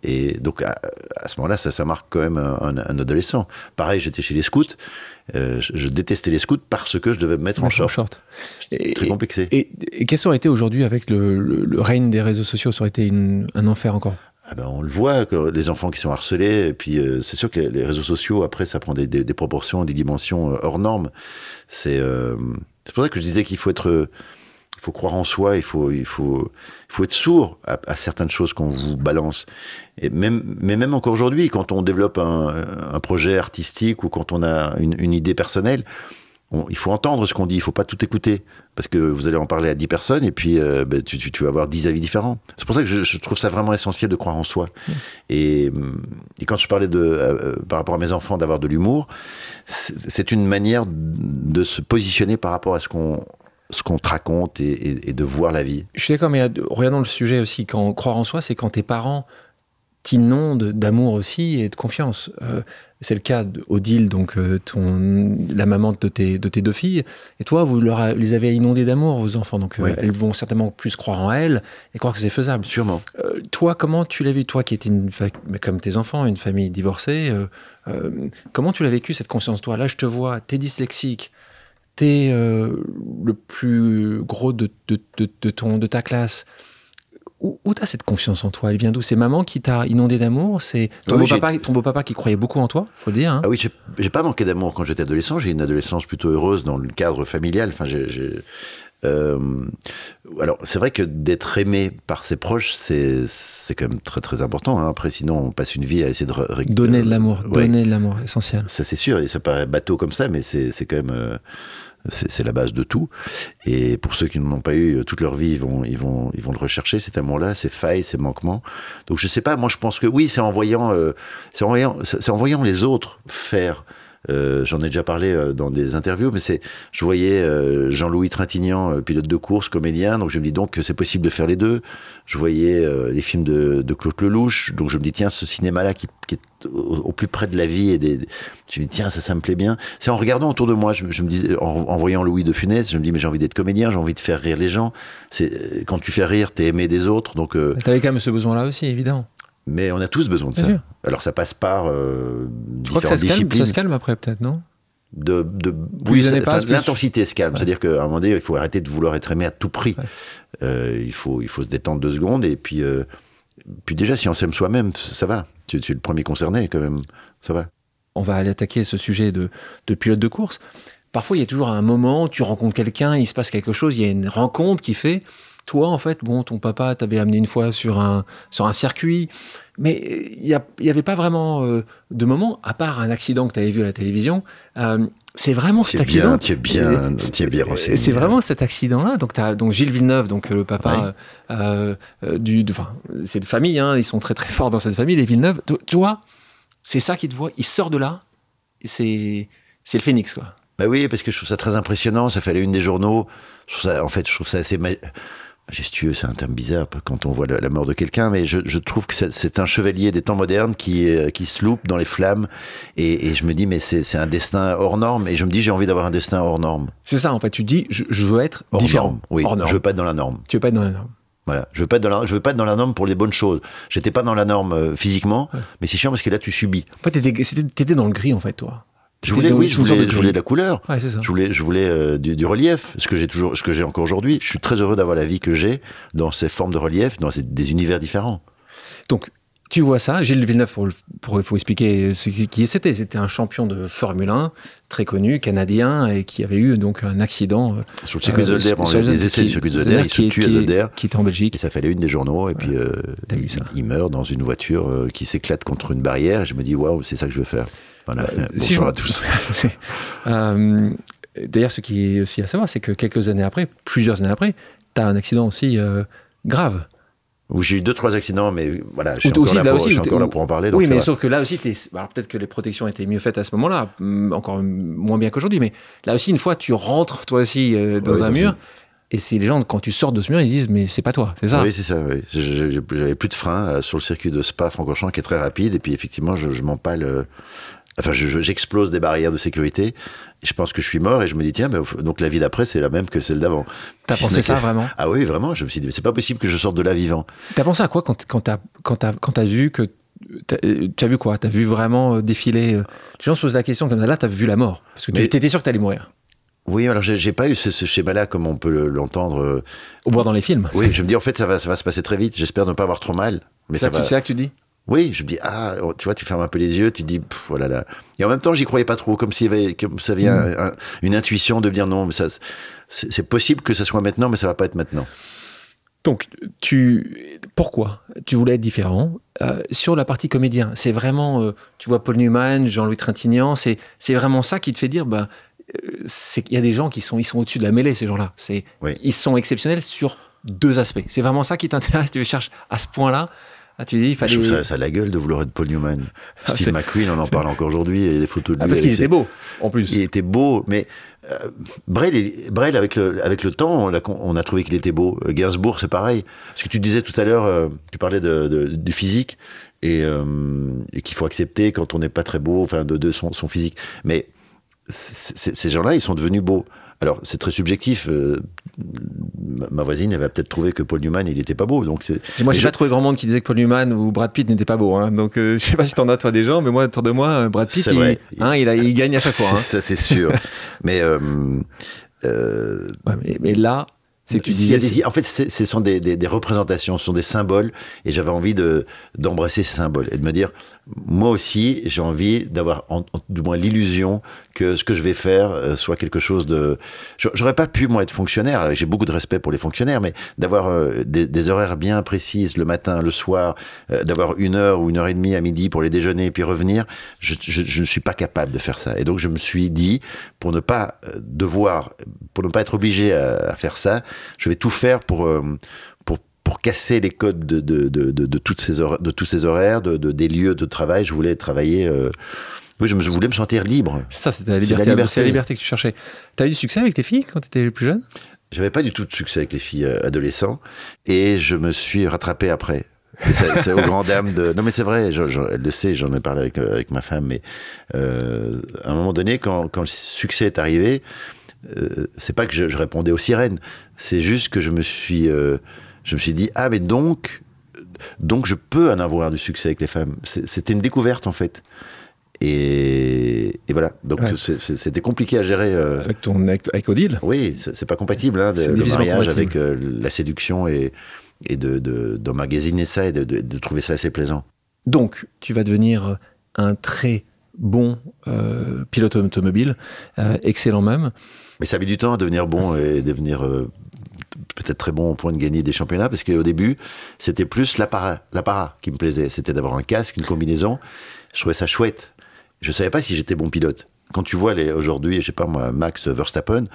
Et donc à, ce moment-là, ça, ça marque quand même un, adolescent. Pareil, j'étais chez les scouts. Euh, je, détestais les scouts parce que je devais me mettre en short. short. Et, très complexé. Et, et qu'est-ce aurait été aujourd'hui avec le, règne des réseaux sociaux? Ça aurait été un enfer encore? Ah ben on le voit, que les enfants qui sont harcelés, et puis euh, c'est sûr que les, réseaux sociaux, après, ça prend des, des, proportions, des dimensions euh, hors normes. C'est euh, pour ça que je disais qu'il faut être, faut croire en soi, il faut, il faut, il faut être sourd à, à certaines choses qu'on vous balance. Et même, mais même encore aujourd'hui, quand on développe un, un, projet artistique ou quand on a une, une idée personnelle, il faut entendre ce qu'on dit, il faut pas tout écouter. Parce que vous allez en parler à 10 personnes et puis euh, ben, tu, vas avoir 10 avis différents. C'est pour ça que je, trouve ça vraiment essentiel de croire en soi. Et, quand je parlais de, euh, par rapport à mes enfants d'avoir de l'humour, c'est une manière de se positionner par rapport à ce qu'on ce qu'on te raconte et, de voir la vie. Je suis d'accord, mais regardons le sujet aussi. Quand croire en soi, c'est quand tes parents t'inondent d'amour aussi et de confiance. Euh, c'est le cas d'Odile, donc euh, ton, la maman de tes, de tes deux filles. Et toi, vous leur les avez inondés d'amour, vos enfants. Donc, euh, elles vont certainement plus croire en elles et croire que c'est faisable. Sûrement. Euh, toi, comment tu l'as vu Toi qui étais, une comme tes enfants, une famille divorcée, comment tu l'as vécu cette conscience? Toi, là, je te vois, t'es dyslexique, t'es le plus gros de, de, de, ton, de ta classe où, où t'as cette confiance en toi? Elle vient d'où? C'est maman qui t'a inondé d'amour? C'est ton, beau papa, qui croyait beaucoup en toi, faut le dire. Hein? Ah oui, j'ai pas manqué d'amour quand j'étais adolescent. J'ai une adolescence plutôt heureuse dans le cadre familial. Enfin, j'ai euh, alors, c'est vrai que d'être aimé par ses proches, c'est quand même très très important. Hein. Après, sinon, on passe une vie à essayer de donner de l'amour, donner de l'amour, essentiel. Ça, c'est sûr. Et ça paraît bateau comme ça, mais c'est quand même. Euh, c'est la base de tout. Et pour ceux qui ne l'ont pas eu euh, toute leur vie, ils vont, ils vont, ils vont le rechercher, cet amour-là, ces failles, ces manquements. Donc je sais pas, moi je pense que oui, c'est en voyant, euh, c'est en en voyant les autres faire euh, j'en ai déjà parlé euh, dans des interviews, mais c'est, je voyais euh, Jean-Louis Trintignant, pilote de course, comédien, donc je me dis donc que c'est possible de faire les deux. Je voyais les films de, de, Claude Lelouch, donc je me dis tiens, ce cinéma-là qui, est au, plus près de la vie et des, je me dis tiens, ça, ça me plaît bien. C'est en regardant autour de moi, je, me disais, en, voyant Louis de Funès, je me dis mais j'ai envie d'être comédien, j'ai envie de faire rire les gens. C'est quand tu fais rire, t'es aimé des autres, donc. Euh, T'avais quand même ce besoin-là aussi, évidemment. Mais on a tous besoin de ça. Alors ça passe par euh, Je crois que ça se, calme, ça se calme après peut-être, non? De, de oui, l'intensité se calme. C'est-à-dire qu'à un moment donné, il faut arrêter de vouloir être aimé à tout prix. Euh, il, faut, il faut se détendre deux secondes. Et puis, euh, puis déjà, si on s'aime soi-même, ça va. Tu, tu, es le premier concerné, quand même. Ça va. On va aller attaquer ce sujet de, de pilote de course. Parfois, il y a toujours un moment où tu rencontres quelqu'un, il se passe quelque chose, il y a une rencontre qui fait toi, en fait, bon, ton papa t'avait amené une fois sur un, sur un circuit, mais il n'y avait pas vraiment euh, de moment, à part un accident que tu avais vu à la télévision. Euh, c'est vraiment cet accident. Tu es bien, tu es bien renseigné. C'est vraiment cet accident-là. Donc, as, donc Gilles Villeneuve, donc le papa euh, du, enfin, c'est de famille, hein, ils sont très très forts dans cette famille, les Villeneuve. Toi, c'est ça qui te voit. Il sort de là. C'est, c'est le phénix, quoi. Bah oui, parce que je trouve ça très impressionnant. Ça fait une des journaux. Je trouve ça, en fait, je trouve ça assez majestueux. C'est un terme bizarre quand on voit la, la mort de quelqu'un, mais je, je trouve que c'est- un chevalier des temps modernes qui, euh, qui se loupe dans les flammes. Et, et je me dis, mais c'est un destin hors norme. Et je me dis, j'ai envie d'avoir un destin hors norme. C'est ça, en fait. Tu dis, je, je veux être Hors différent. norme. Oui, Hors norme. je veux pas être dans la norme. Tu veux pas être dans la norme. Voilà, je veux pas être dans la, je veux pas être dans la norme pour les bonnes choses. J'étais pas dans la norme euh, physiquement, mais c'est chiant parce que là tu subis. En fait, t'étais dans le gris, en fait, toi. Je voulais, oui, je voulais, de je voulais gris. de la couleur. Ouais, c'est ça. Je voulais, je voulais euh, du, du relief, ce que j'ai toujours, ce que j'ai encore aujourd'hui. Je suis très heureux d'avoir la vie que j'ai dans ces formes de relief, dans ces- des univers différents. Donc, tu vois ça. Gilles Villeneuve, pour, il faut expliquer ce qui c'était. C'était un champion de Formule 1, très connu, canadien, et qui avait eu donc un accident. euh, Sur le circuit de euh, Zolder, pendant sur les, le- les essais du circuit de Zolder, il se tue à Zolder. Qui était en Belgique. Et ça fait la une des journaux, et puis euh, il, il meurt dans une voiture euh, qui s'éclate contre une barrière. Et je me dis, waouh, c'est ça que je veux faire. Voilà. Euh, si je- à tous. [LAUGHS] Euh, D'ailleurs, ce qui est aussi à savoir, c'est que quelques années après, plusieurs années après, tu as un accident aussi euh, grave. J'ai eu deux trois accidents, mais voilà, je suis encore, aussi, là, là pour, aussi, je suis où t'es- encore là où- pour en parler. donc oui, mais sauf que là aussi, peut-être que les protections étaient mieux faites à ce moment-là, hum, encore moins bien qu'aujourd'hui, mais là aussi, une fois, tu rentres toi aussi euh, dans Oui, un mur, et c'est les gens, quand tu sors de ce mur, ils disent, mais c'est pas toi, c'est ça Oui, c'est ça. Oui. J'avais plus de frein sur le circuit de Spa-Francorchamps qui est très rapide. Et puis, effectivement, je, je m'empale. Enfin, je- je- j'explose des barrières de sécurité. Je pense que je suis mort. Et je me dis, tiens, donc la vie d'après, c'est la même que celle d'avant. T'as Si pensé ça vraiment Ah oui, vraiment. Je me suis dit, mais c'est pas possible que je sorte de là vivant. T'as pensé à quoi quand, quand t'as quand quand vu que. T'as euh, t'as vu quoi? T'as vu vraiment euh, défiler euh, Les gens se posent la question comme ça. Là, t'as vu la mort. Parce que tu Mais- étais sûr que t'allais mourir. Oui, alors j'ai pas eu ce, ce schéma-là comme on peut le- l'entendre. Au voir dans les films. Oui, je me dis, en fait, ça va, ça va se passer très vite. J'espère ne pas avoir trop mal. Mais C'est ça va. c'est là que tu dis? Oui, je me dis, ah, oh, tu vois, tu fermes un peu les yeux, tu te dis, pff, voilà là. Et en même temps, j'y croyais pas trop, comme comme ça un- un- une intuition de dire non, ça, c'est possible que ça soit maintenant, mais ça va pas être maintenant. Donc, tu, pourquoi tu voulais être différent Euh, sur la partie comédien? C'est vraiment, euh, tu vois, Paul Newman, Jean-Louis Trintignant, c'est vraiment ça qui te fait dire, bah, euh, c'est qu'il y a des gens qui sont, ils sont au-dessus de la mêlée, ces gens-là. C'est, Oui. ils sont exceptionnels sur deux aspects. C'est vraiment ça qui t'intéresse. Tu cherches à ce point-là. Ah, tu dis, il Je fallait. trouve ça, ça a la gueule de vouloir être Paul Newman. Ah, Steve McQueen, on en parle encore aujourd'hui, et des photos de lui. Ah, parce qu'il était beau, en plus. Il était beau, mais euh, Brel, avec le, avec le temps, on a, on a trouvé qu'il était beau. Euh, Gainsbourg, c'est pareil. Ce que tu disais tout à l'heure, euh, tu parlais de, physique et, euh, et qu'il faut accepter quand on n'est pas très beau, enfin, de, de son, son physique. Mais ces gens-là, ils sont devenus beaux. Alors, c'est très subjectif. euh, ma, voisine, elle va peut-être trouver que Paul Newman, il était pas beau. Donc, c'est. Moi, j'ai je- pas trouvé grand monde qui disait que Paul Newman ou Brad Pitt n'étaient pas beaux. hein. Donc, euh, [LAUGHS] je sais pas si t'en as, toi, des gens, mais moi, autour de moi, euh, Brad Pitt, C'est il, vrai. hein, il, a- il gagne à chaque fois. [LAUGHS] hein. Ça, c'est sûr. mais euh, euh, Ouais, mais, mais là, c'est que tu S'il y a disais. des- en fait, ce sont des, des- des représentations, ce sont des symboles, et j'avais envie de d'embrasser ces symboles et de me dire, moi aussi, j'ai envie d'avoir, en- en- du moins, l'illusion que ce que je vais faire euh, soit quelque chose de. J'a- J'aurais pas pu moi être fonctionnaire. J'ai beaucoup de respect pour les fonctionnaires, mais d'avoir euh, des, des horaires bien précises le matin, le soir, euh, d'avoir une heure ou une heure et demie à midi pour les déjeuner et puis revenir, je, je- je ne suis pas capable de faire ça. Et donc je me suis dit, pour ne pas devoir, pour ne pas être obligé à, à faire ça, je vais tout faire pour euh, pour pour casser les codes de, de, de, de, de toutes ces de tous ces horaires, de, de- des lieux de travail. Je voulais travailler. euh, oui, je, me, je voulais me sentir libre. C'est ça, c'était la la liberté. C'est la liberté que tu cherchais. T'as eu du succès avec tes filles quand t'étais plus jeune? J'avais pas du tout de succès avec les filles euh, adolescents et je me suis rattrapé après. C'est aux grandes dames de. Non, mais c'est vrai, je- je- elle le sait, j'en ai parlé avec, euh, avec ma femme, mais euh, à un moment donné, quand, quand le succès est arrivé, euh, c'est pas que je, je répondais aux sirènes, c'est juste que je me suis, euh, je me suis dit ah mais donc, donc je peux en avoir du succès avec les femmes. C'était une découverte en fait. Et, et voilà, donc Ouais. c'était compliqué à gérer. euh, avec, ton, avec, Odile oui, c'est pas compatible, hein, de- le mariage avec la séduction et, et de, de, d'emmagasiner ça et de, de- trouver ça assez plaisant. Donc, tu vas devenir un très bon pilote automobile, excellent même. Mais ça a mis du temps à devenir bon et devenir euh, peut-être très bon au point de gagner des championnats, parce qu'au début, c'était plus l'apparat, l'apparat qui me plaisait. C'était d'avoir un casque, une combinaison. Je trouvais ça chouette. Je savais pas si j'étais bon pilote. Quand tu vois aujourd'hui, je sais pas moi, Max Verstappen.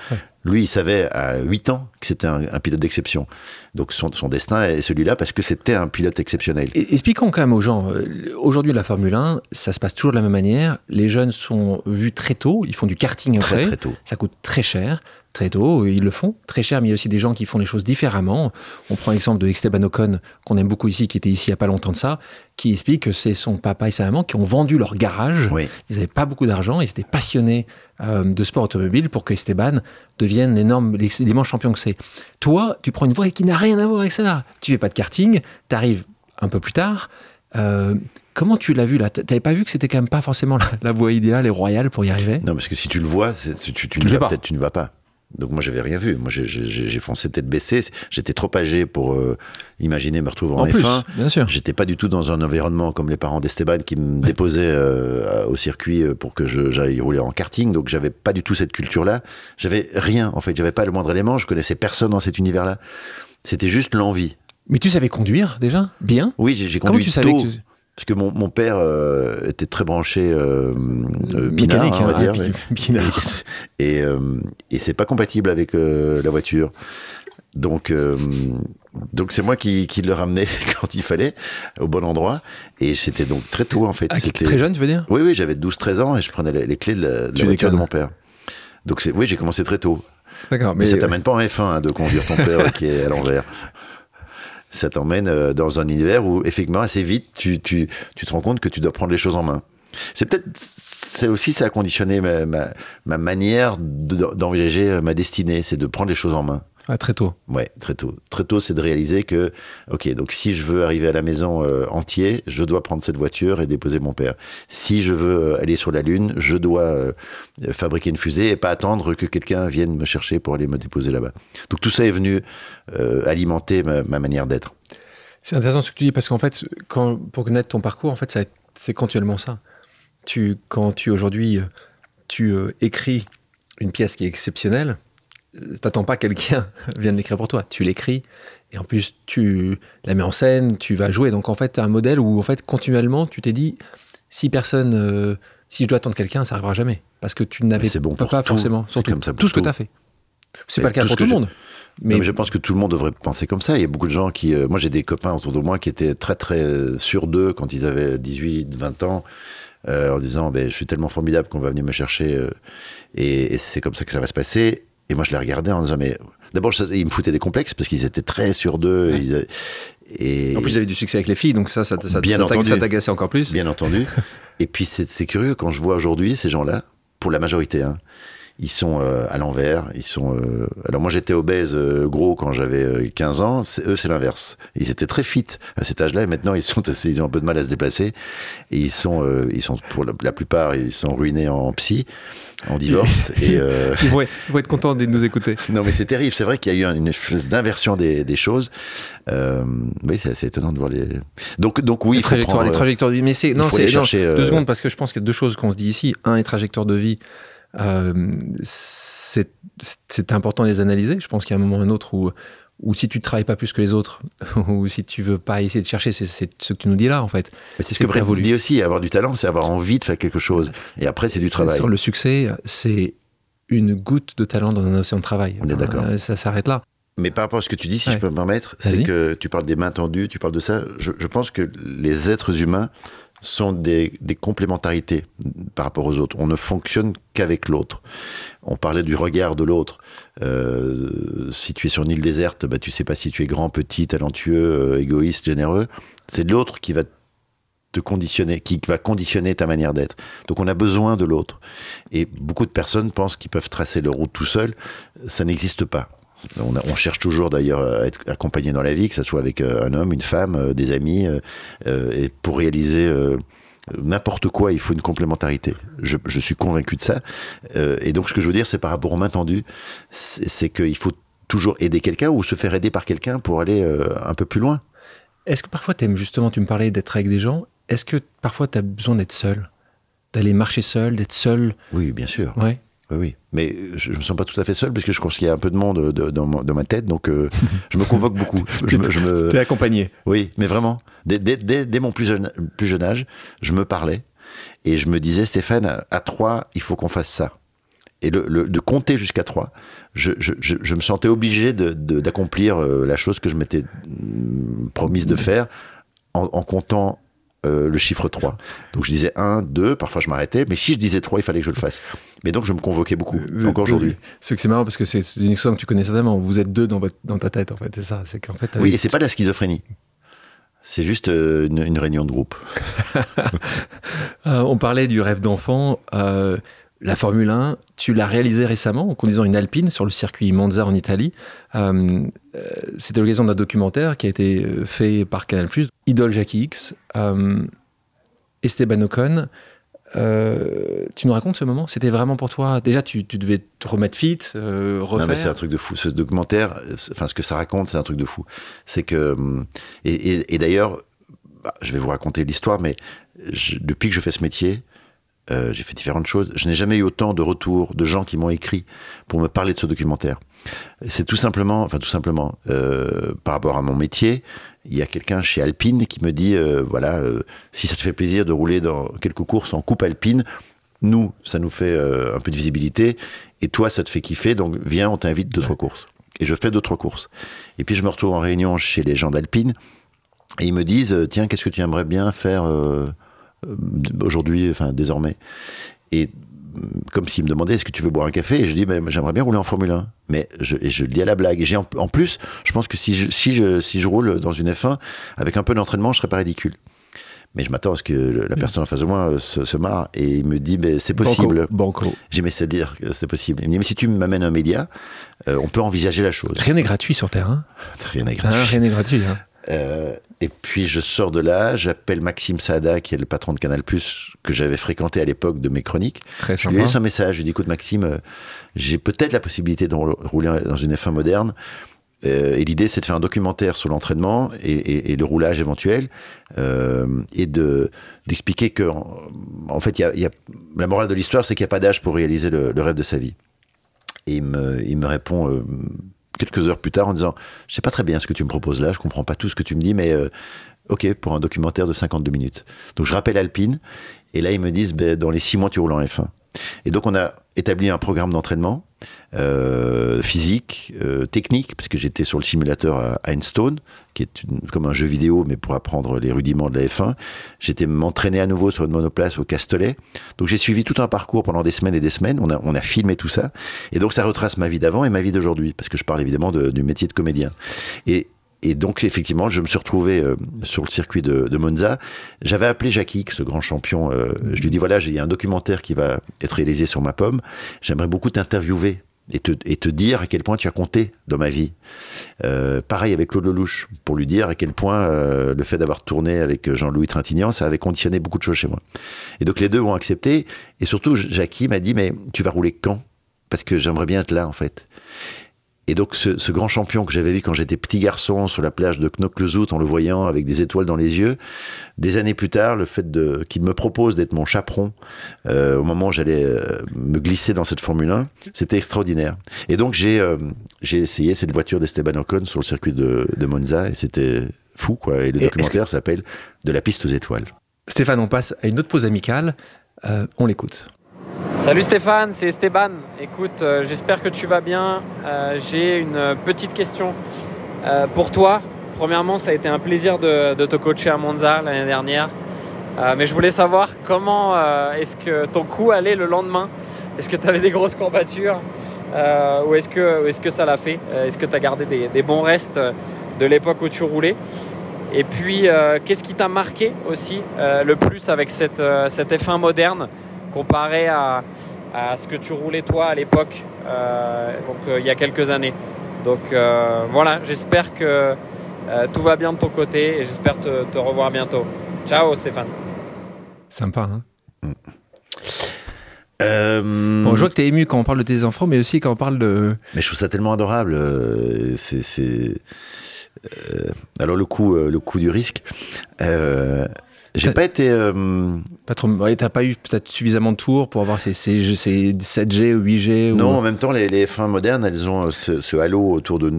Lui, il savait à 8 ans que c'était un, un pilote d'exception. Donc son, son destin est celui-là parce que c'était un pilote exceptionnel. Et- Expliquons quand même aux gens, euh, aujourd'hui la Formule 1, ça se passe toujours de la même manière. Les jeunes sont vus très tôt, ils font du karting Très après, très tôt. ça coûte très cher, très tôt, ils le font très cher, mais il y a aussi des gens qui font les choses différemment. On prend l'exemple de Esteban Ocon, qu'on aime beaucoup ici, qui était ici il n'y a pas longtemps de ça, qui explique que c'est son papa et sa maman qui ont vendu leur garage. Oui. Ils n'avaient pas beaucoup d'argent, ils étaient passionnés euh, de sport automobile pour que Esteban devienne l'énorme, l'immense champion que c'est. Toi, tu prends une voie qui n'a rien à voir avec ça. Tu fais pas de karting, tu arrives un peu plus tard. Euh, comment tu l'as vu là? T'avais pas vu que c'était quand même pas forcément la, la voie idéale et royale pour y arriver? Non, parce que si tu le vois, tu, tu, Tu ne vas tu ne vas pas. Donc moi, j'avais rien vu. Moi, j'ai- foncé tête baissée. J'étais trop âgé pour euh, imaginer me retrouver en, En plus, F1. bien sûr. J'étais pas du tout dans un environnement comme les parents d'Esteban qui me déposaient euh, au circuit euh, pour que j'aille rouler en karting. Donc j'avais pas du tout cette culture-là. J'avais rien en fait. J'avais pas le moindre élément. Je connaissais personne dans cet univers-là. C'était juste l'envie. Mais tu savais conduire déjà? Bien? Oui, j'ai conduit tu tôt. que tu... Parce que mon, mon père euh, était très branché euh, euh, Mécanique, hein, on va hein, dire. [LAUGHS] binard. Et, euh, et c'est pas compatible avec euh, la voiture. Donc, donc c'est moi qui, qui le ramenais [LAUGHS] quand il fallait, au bon endroit. Et c'était donc très tôt, en fait. Ah, C'était- très jeune, tu veux dire? Oui, oui, j'avais 12-13 ans et je prenais les, les clés de la, de Tu la voiture de mon père. Donc, oui, j'ai commencé très tôt. D'accord, Mais, mais, ça t'amène pas en F1 hein, de conduire ton [LAUGHS] père qui est à l'envers. Ça t'emmène euh, dans un univers où, effectivement, assez vite, tu, tu, tu te rends compte que tu dois prendre les choses en main. C'est peut-être, c'est aussi ça a conditionné ma, ma, ma manière de- d'envisager euh, ma destinée, c'est de prendre les choses en main. Ah, très tôt. Ouais, très tôt. Très tôt, c'est de réaliser que, ok, donc si je veux arriver à la maison euh, entier, je dois prendre cette voiture et déposer mon père. Si je veux euh, aller sur la Lune, je dois euh, fabriquer une fusée et pas attendre que quelqu'un vienne me chercher pour aller me déposer là-bas. Donc tout ça est venu euh, alimenter ma, ma manière d'être. C'est intéressant ce que tu dis parce qu'en fait, quand, pour connaître ton parcours, en fait, c'est continuellement ça. Tu, quand tu aujourd'hui, tu euh, écris une pièce qui est exceptionnelle, t'attends pas que quelqu'un [LAUGHS] vienne l'écrire pour toi. Tu l'écris et en plus tu la mets en scène, tu vas jouer. Donc en fait, tu as un modèle où en fait continuellement, tu t'es dit si personne, euh, si je dois attendre quelqu'un, ça arrivera jamais parce que tu n'avais bon pas, pas tout. forcément. Surtout comme ça pour tout ce que tout. tu as fait. C'est pas le cas tout pour tout le je- monde. Mais, Mais, je pense que tout le monde devrait penser comme ça. Il y a beaucoup de gens qui. euh, moi, j'ai des copains autour de moi qui étaient très, très sûrs d'eux quand ils avaient 18, 20 ans, euh, en disant ben, Je suis tellement formidable qu'on va venir me chercher. euh, et et c'est comme ça que ça va se passer. Et moi, je les regardais en disant Mais. D'abord, ils me foutaient des complexes parce qu'ils étaient très sûrs d'eux. Ouais. ils avaient- et, en plus, vous avez du succès avec les filles, donc ça, ça, ça, Bien ça t'agaçait encore plus. Bien entendu. Et puis c'est c'est curieux quand je vois aujourd'hui ces gens-là, pour la majorité, hein, ils sont euh, à l'envers. Ils sont. euh, Alors moi j'étais obèse euh, gros quand j'avais euh, 15 ans. Eux c'est l'inverse. Ils étaient très fit à cet âge-là et maintenant ils sont [LAUGHS] ils ont un peu de mal à se déplacer et ils sont ils sont pour la, la plupart ils sont ruinés en psy, en divorce [LAUGHS] et. Ils vont, être, ils vont être contents de nous écouter. [LAUGHS] non, mais c'est terrible. C'est vrai qu'il y a eu une espèce d'inversion des, des choses. Oui, c'est assez étonnant de voir les. Donc, donc oui, les trajectoires, prendre, les trajectoires de vie. Mais c'est non, c'est deux secondes parce que je pense qu'il y a deux choses qu'on se dit ici. Un, les trajectoires de vie, euh, c'est important de les analyser. Je pense qu'il y a un moment ou un autre où ou si tu ne travailles pas plus que les autres, [LAUGHS] ou si tu veux pas essayer de chercher, c'est ce que tu nous dis là en fait. C'est ce que Brett dit aussi, avoir du talent, c'est avoir envie de faire quelque chose. Et après, c'est du travail. Sur le succès, c'est une goutte de talent dans un océan de travail. On est d'accord. Euh, ça s'arrête là. Mais par rapport à ce que tu dis, si Ouais. je peux me permettre, c'est que tu parles des mains tendues, tu parles de ça. Je, je pense que les êtres humains sont des, complémentarités par rapport aux autres. On ne fonctionne qu'avec l'autre. On parlait du regard de l'autre. Euh, si tu es sur une île déserte, bah, tu sais pas si tu es grand, petit, talentueux, euh, égoïste, généreux. C'est l'autre qui va te conditionner, qui va conditionner ta manière d'être. Donc on a besoin de l'autre. Et beaucoup de personnes pensent qu'ils peuvent tracer leur route tout seuls. Ça n'existe pas. On, a- on cherche toujours d'ailleurs à être accompagné dans la vie, que ce soit avec euh, un homme, une femme, euh, des amis. euh, et pour réaliser n'importe quoi, il faut une complémentarité. Je, je suis convaincu de ça. Et donc ce que je veux dire, c'est par rapport aux mains tendues, c'est qu'il faut toujours aider quelqu'un ou se faire aider par quelqu'un pour aller un peu plus loin. Est-ce que parfois, aimes justement, tu me parlais d'être avec des gens, est-ce que parfois tu as besoin d'être seul? D'aller marcher seul, d'être seul? Oui, bien sûr. Ouais. Oui. Mais je ne me sens pas tout à fait seul parce que je pense qu'il y a un peu de monde de- dans, ma tête, donc euh, [LAUGHS] je me convoque beaucoup. Je, me- je me- T'es accompagné. oui, mais vraiment, dès, dès- dès- dès mon plus jeune, plus jeune âge, je me parlais et je me disais, Stéphane, à trois, il faut qu'on fasse ça. et le, de compter jusqu'à 3, je, me sentais obligé d'accomplir de, euh, la chose que je m'étais mm, promise de faire en, en comptant euh, le chiffre 3. Donc je disais 1, 2, parfois je m'arrêtais, mais si je disais 3, il fallait que je le fasse. Mais donc je me convoquais beaucoup, encore aujourd'hui. C'est que c'est marrant parce que c'est une histoire que tu connais certainement. Vous êtes deux dans, votre, dans ta tête, en fait, c'est ça. C'est qu'en fait, oui, et c'est pas de la schizophrénie. C'est juste euh, une, réunion de groupe. [LAUGHS] Euh, on parlait du rêve d'enfant. La Formule 1, tu l'as réalisé récemment en conduisant une Alpine sur le circuit Monza en Italie. C'était l'occasion d'un documentaire qui a été fait par Canal+, Idole Jackie X. Esteban Ocon. Euh, tu nous racontes ce moment? C'était vraiment pour toi? Déjà, tu, devais te remettre fit, euh, refaire? c'est un truc de fou. Ce documentaire, enfin, ce que ça raconte, c'est un truc de fou. C'est que. Et, d'ailleurs, bah, je vais vous raconter l'histoire, mais depuis que je fais ce métier, euh, j'ai fait différentes choses. Je n'ai jamais eu autant de retours de gens qui m'ont écrit pour me parler de ce documentaire. C'est tout simplement, enfin tout simplement, euh, par rapport à mon métier, il y a quelqu'un chez Alpine qui me dit, euh, voilà, si ça te fait plaisir de rouler dans quelques courses en coupe Alpine, nous, ça nous fait un peu de visibilité, et toi, ça te fait kiffer, donc viens, on t'invite d'autres courses. Et je fais d'autres courses. Et puis je me retrouve en réunion chez les gens d'Alpine, et ils me disent, tiens, qu'est-ce que tu aimerais bien faire aujourd'hui, enfin désormais. Et comme s'il me demandait est-ce que tu veux boire un café? Et je dis mais j'aimerais bien rouler en Formule 1 mais je, et je le dis à la blague. Et j'ai en, plus je pense que si je, si je si je roule dans une F1 avec un peu d'entraînement je serais pas ridicule. Mais je m'attends à ce que la mm. personne en face de moi euh, se, marre et il me dit mais c'est possible. Banco. j'ai mais c'est dire que c'est possible. Il me dit mais si tu m'amènes un média euh, on peut envisager la chose. Rien n'est gratuit sur Terre hein. [LAUGHS] Rien n'est gratuit. hein, rien n'est gratuit hein. Euh, et puis je sors de là, j'appelle Maxime Saada, qui est le patron de Canal+, que j'avais fréquenté à l'époque de mes chroniques. Très je lui laisse un message, je lui dis, écoute Maxime, euh, j'ai peut-être la possibilité de rouler dans une F1 moderne. Euh, et l'idée, c'est de faire un documentaire sur l'entraînement et, le roulage éventuel, et de d'expliquer que, en, fait, y a, la morale de l'histoire, c'est qu'il n'y a pas d'âge pour réaliser le, rêve de sa vie. Et il me, il me répond quelques heures plus tard en disant Je sais pas très bien ce que tu me proposes là, je comprends pas tout ce que tu me dis, mais euh, ok, pour un documentaire de 52 minutes. Donc je rappelle Alpine, et là ils me disent ben, Dans les six mois, tu roules en F1. Et donc on a établi un programme d'entraînement euh, physique, euh, technique, parce que j'étais sur le simulateur à Einstone, qui est comme un jeu vidéo, mais pour apprendre les rudiments de la F1. J'étais m'entraîner à nouveau sur une monoplace au Castellet. Donc j'ai suivi tout un parcours pendant des semaines et des semaines. On a, on a filmé tout ça. Et donc ça retrace ma vie d'avant et ma vie d'aujourd'hui, parce que je parle évidemment du métier de comédien. Et et donc, effectivement, je me suis retrouvé euh, sur le circuit de, Monza. J'avais appelé Jackie, ce grand champion. Euh, je lui dis voilà, il y a un documentaire qui va être réalisé sur ma pomme. J'aimerais beaucoup t'interviewer et te, dire à quel point tu as compté dans ma vie. Euh, pareil avec Claude Lelouch, pour lui dire à quel point le fait d'avoir tourné avec Jean-Louis Trintignant, ça avait conditionné beaucoup de choses chez moi. Et donc les deux ont accepté. Et surtout, Jackie m'a dit mais tu vas rouler quand? Parce que j'aimerais bien être là en fait. Et donc ce, grand champion que j'avais vu quand j'étais petit garçon sur la plage de Knokke-le-Zout en le voyant avec des étoiles dans les yeux, des années plus tard, le fait de qu'il me propose d'être mon chaperon euh, au moment où j'allais euh, me glisser dans cette Formule 1, c'était extraordinaire. Et donc j'ai euh, j'ai essayé cette voiture d'Esteban Ocon sur le circuit de, de Monza et c'était fou quoi. Et le documentaire s'appelle De la piste aux étoiles. Stéphane, on passe à une autre pause amicale. on l'écoute. Salut Stéphane, c'est Esteban. Écoute, euh, j'espère que tu vas bien. Euh, j'ai une petite question euh, pour toi. Premièrement, ça a été un plaisir de, te coacher à Monza l'année dernière. mais je voulais savoir comment est-ce que ton coup allait le lendemain? Est-ce que tu avais des grosses courbatures? Ou est-ce que, ça l'a fait? Est-ce que tu as gardé des, bons restes de l'époque où tu roulais? Et puis, qu'est-ce qui t'a marqué aussi le plus avec cette, cette F1 moderne? Comparé à, ce que tu roulais toi à l'époque, euh, donc euh, il y a quelques années. Donc euh, voilà, j'espère que tout va bien de ton côté et j'espère te, revoir bientôt. Ciao Stéphane. Sympa, hein bon, je vois que tu es ému quand on parle de tes enfants, mais aussi quand on parle de. Mais je trouve ça tellement adorable. c'est, alors le coup, le coup du risque. J'ai T'as- pas été. euh, Pas trop. Ouais, t'as pas eu peut-être suffisamment de tours pour avoir ces, ces, ces 7G ou 8G Non, en même temps, les, les F1 modernes, elles ont euh, ce, halo autour de,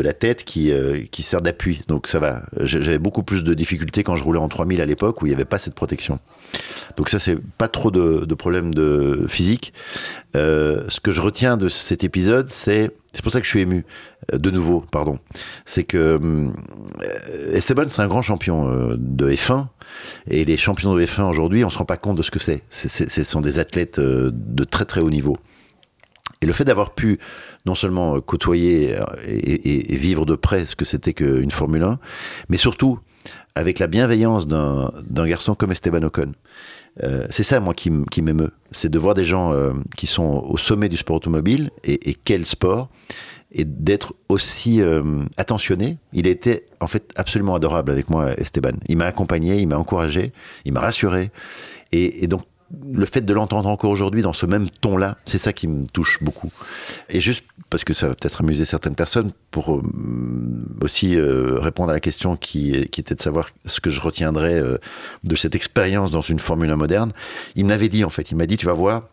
la tête qui, euh, qui sert d'appui. Donc ça va. J'avais beaucoup plus de difficultés quand je roulais en 3000 à l'époque où il n'y avait pas cette protection. Donc ça, c'est pas trop de, de problèmes de physique. Euh, ce que je retiens de cet épisode, c'est c'est pour ça que je suis ému. De nouveau, pardon. C'est que hum, Esteban, c'est un grand champion de F1. Et les champions de F1 aujourd'hui, on se rend pas compte de ce que c'est. Ce sont des athlètes euh, de très très haut niveau. Et le fait d'avoir pu non seulement euh, côtoyer euh, et, vivre de près ce que c'était qu'une Formule 1, mais surtout avec la bienveillance d'un garçon comme Esteban Ocon. C'est ça, moi, qui, m'émeut. C'est de voir des gens qui sont au sommet du sport automobile, et quel sport, et d'être aussi euh, attentionné. Il été, en fait, absolument adorable avec moi, Esteban. Il m'a accompagné, il m'a encouragé, il m'a rassuré. Et, donc, le fait de l'entendre encore aujourd'hui dans ce même ton-là, c'est ça qui me touche beaucoup. Et juste parce que ça va peut-être amuser certaines personnes, pour euh, aussi euh, répondre à la question qui, était de savoir ce que je retiendrais de cette expérience dans une Formule 1 moderne, il me l'avait dit en fait. Il m'a dit, tu vas voir,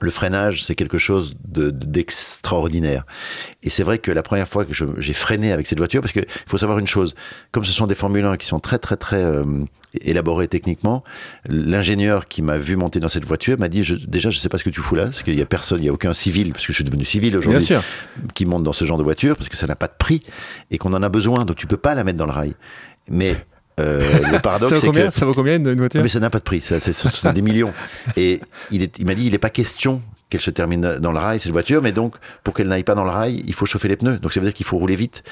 le freinage, c'est quelque chose de- d'extraordinaire. Et c'est vrai que la première fois que j'ai freiné avec cette voiture, parce qu'il faut savoir une chose, comme ce sont des Formule 1 qui sont très très très euh, élaborés techniquement, l'ingénieur qui m'a vu monter dans cette voiture m'a dit, je- déjà je sais pas ce que tu fous là, parce qu'il y a personne, il y a aucun civil, parce que je suis devenu civil aujourd'hui, qui monte dans ce genre de voiture, parce que ça n'a pas de prix, et qu'on en a besoin, donc tu peux pas la mettre dans le rail. Mais euh, le paradoxe, [LAUGHS] Ça vaut combien que Ça vaut combien une une voiture? Mais ça n'a pas de prix, ça, c'est, des millions. [LAUGHS] Et il, est- il m'a dit, il n'est pas question qu'elle se termine dans le rail, cette voiture, mais donc, pour qu'elle n'aille pas dans le rail, il faut chauffer les pneus. Donc ça veut dire qu'il faut rouler vite,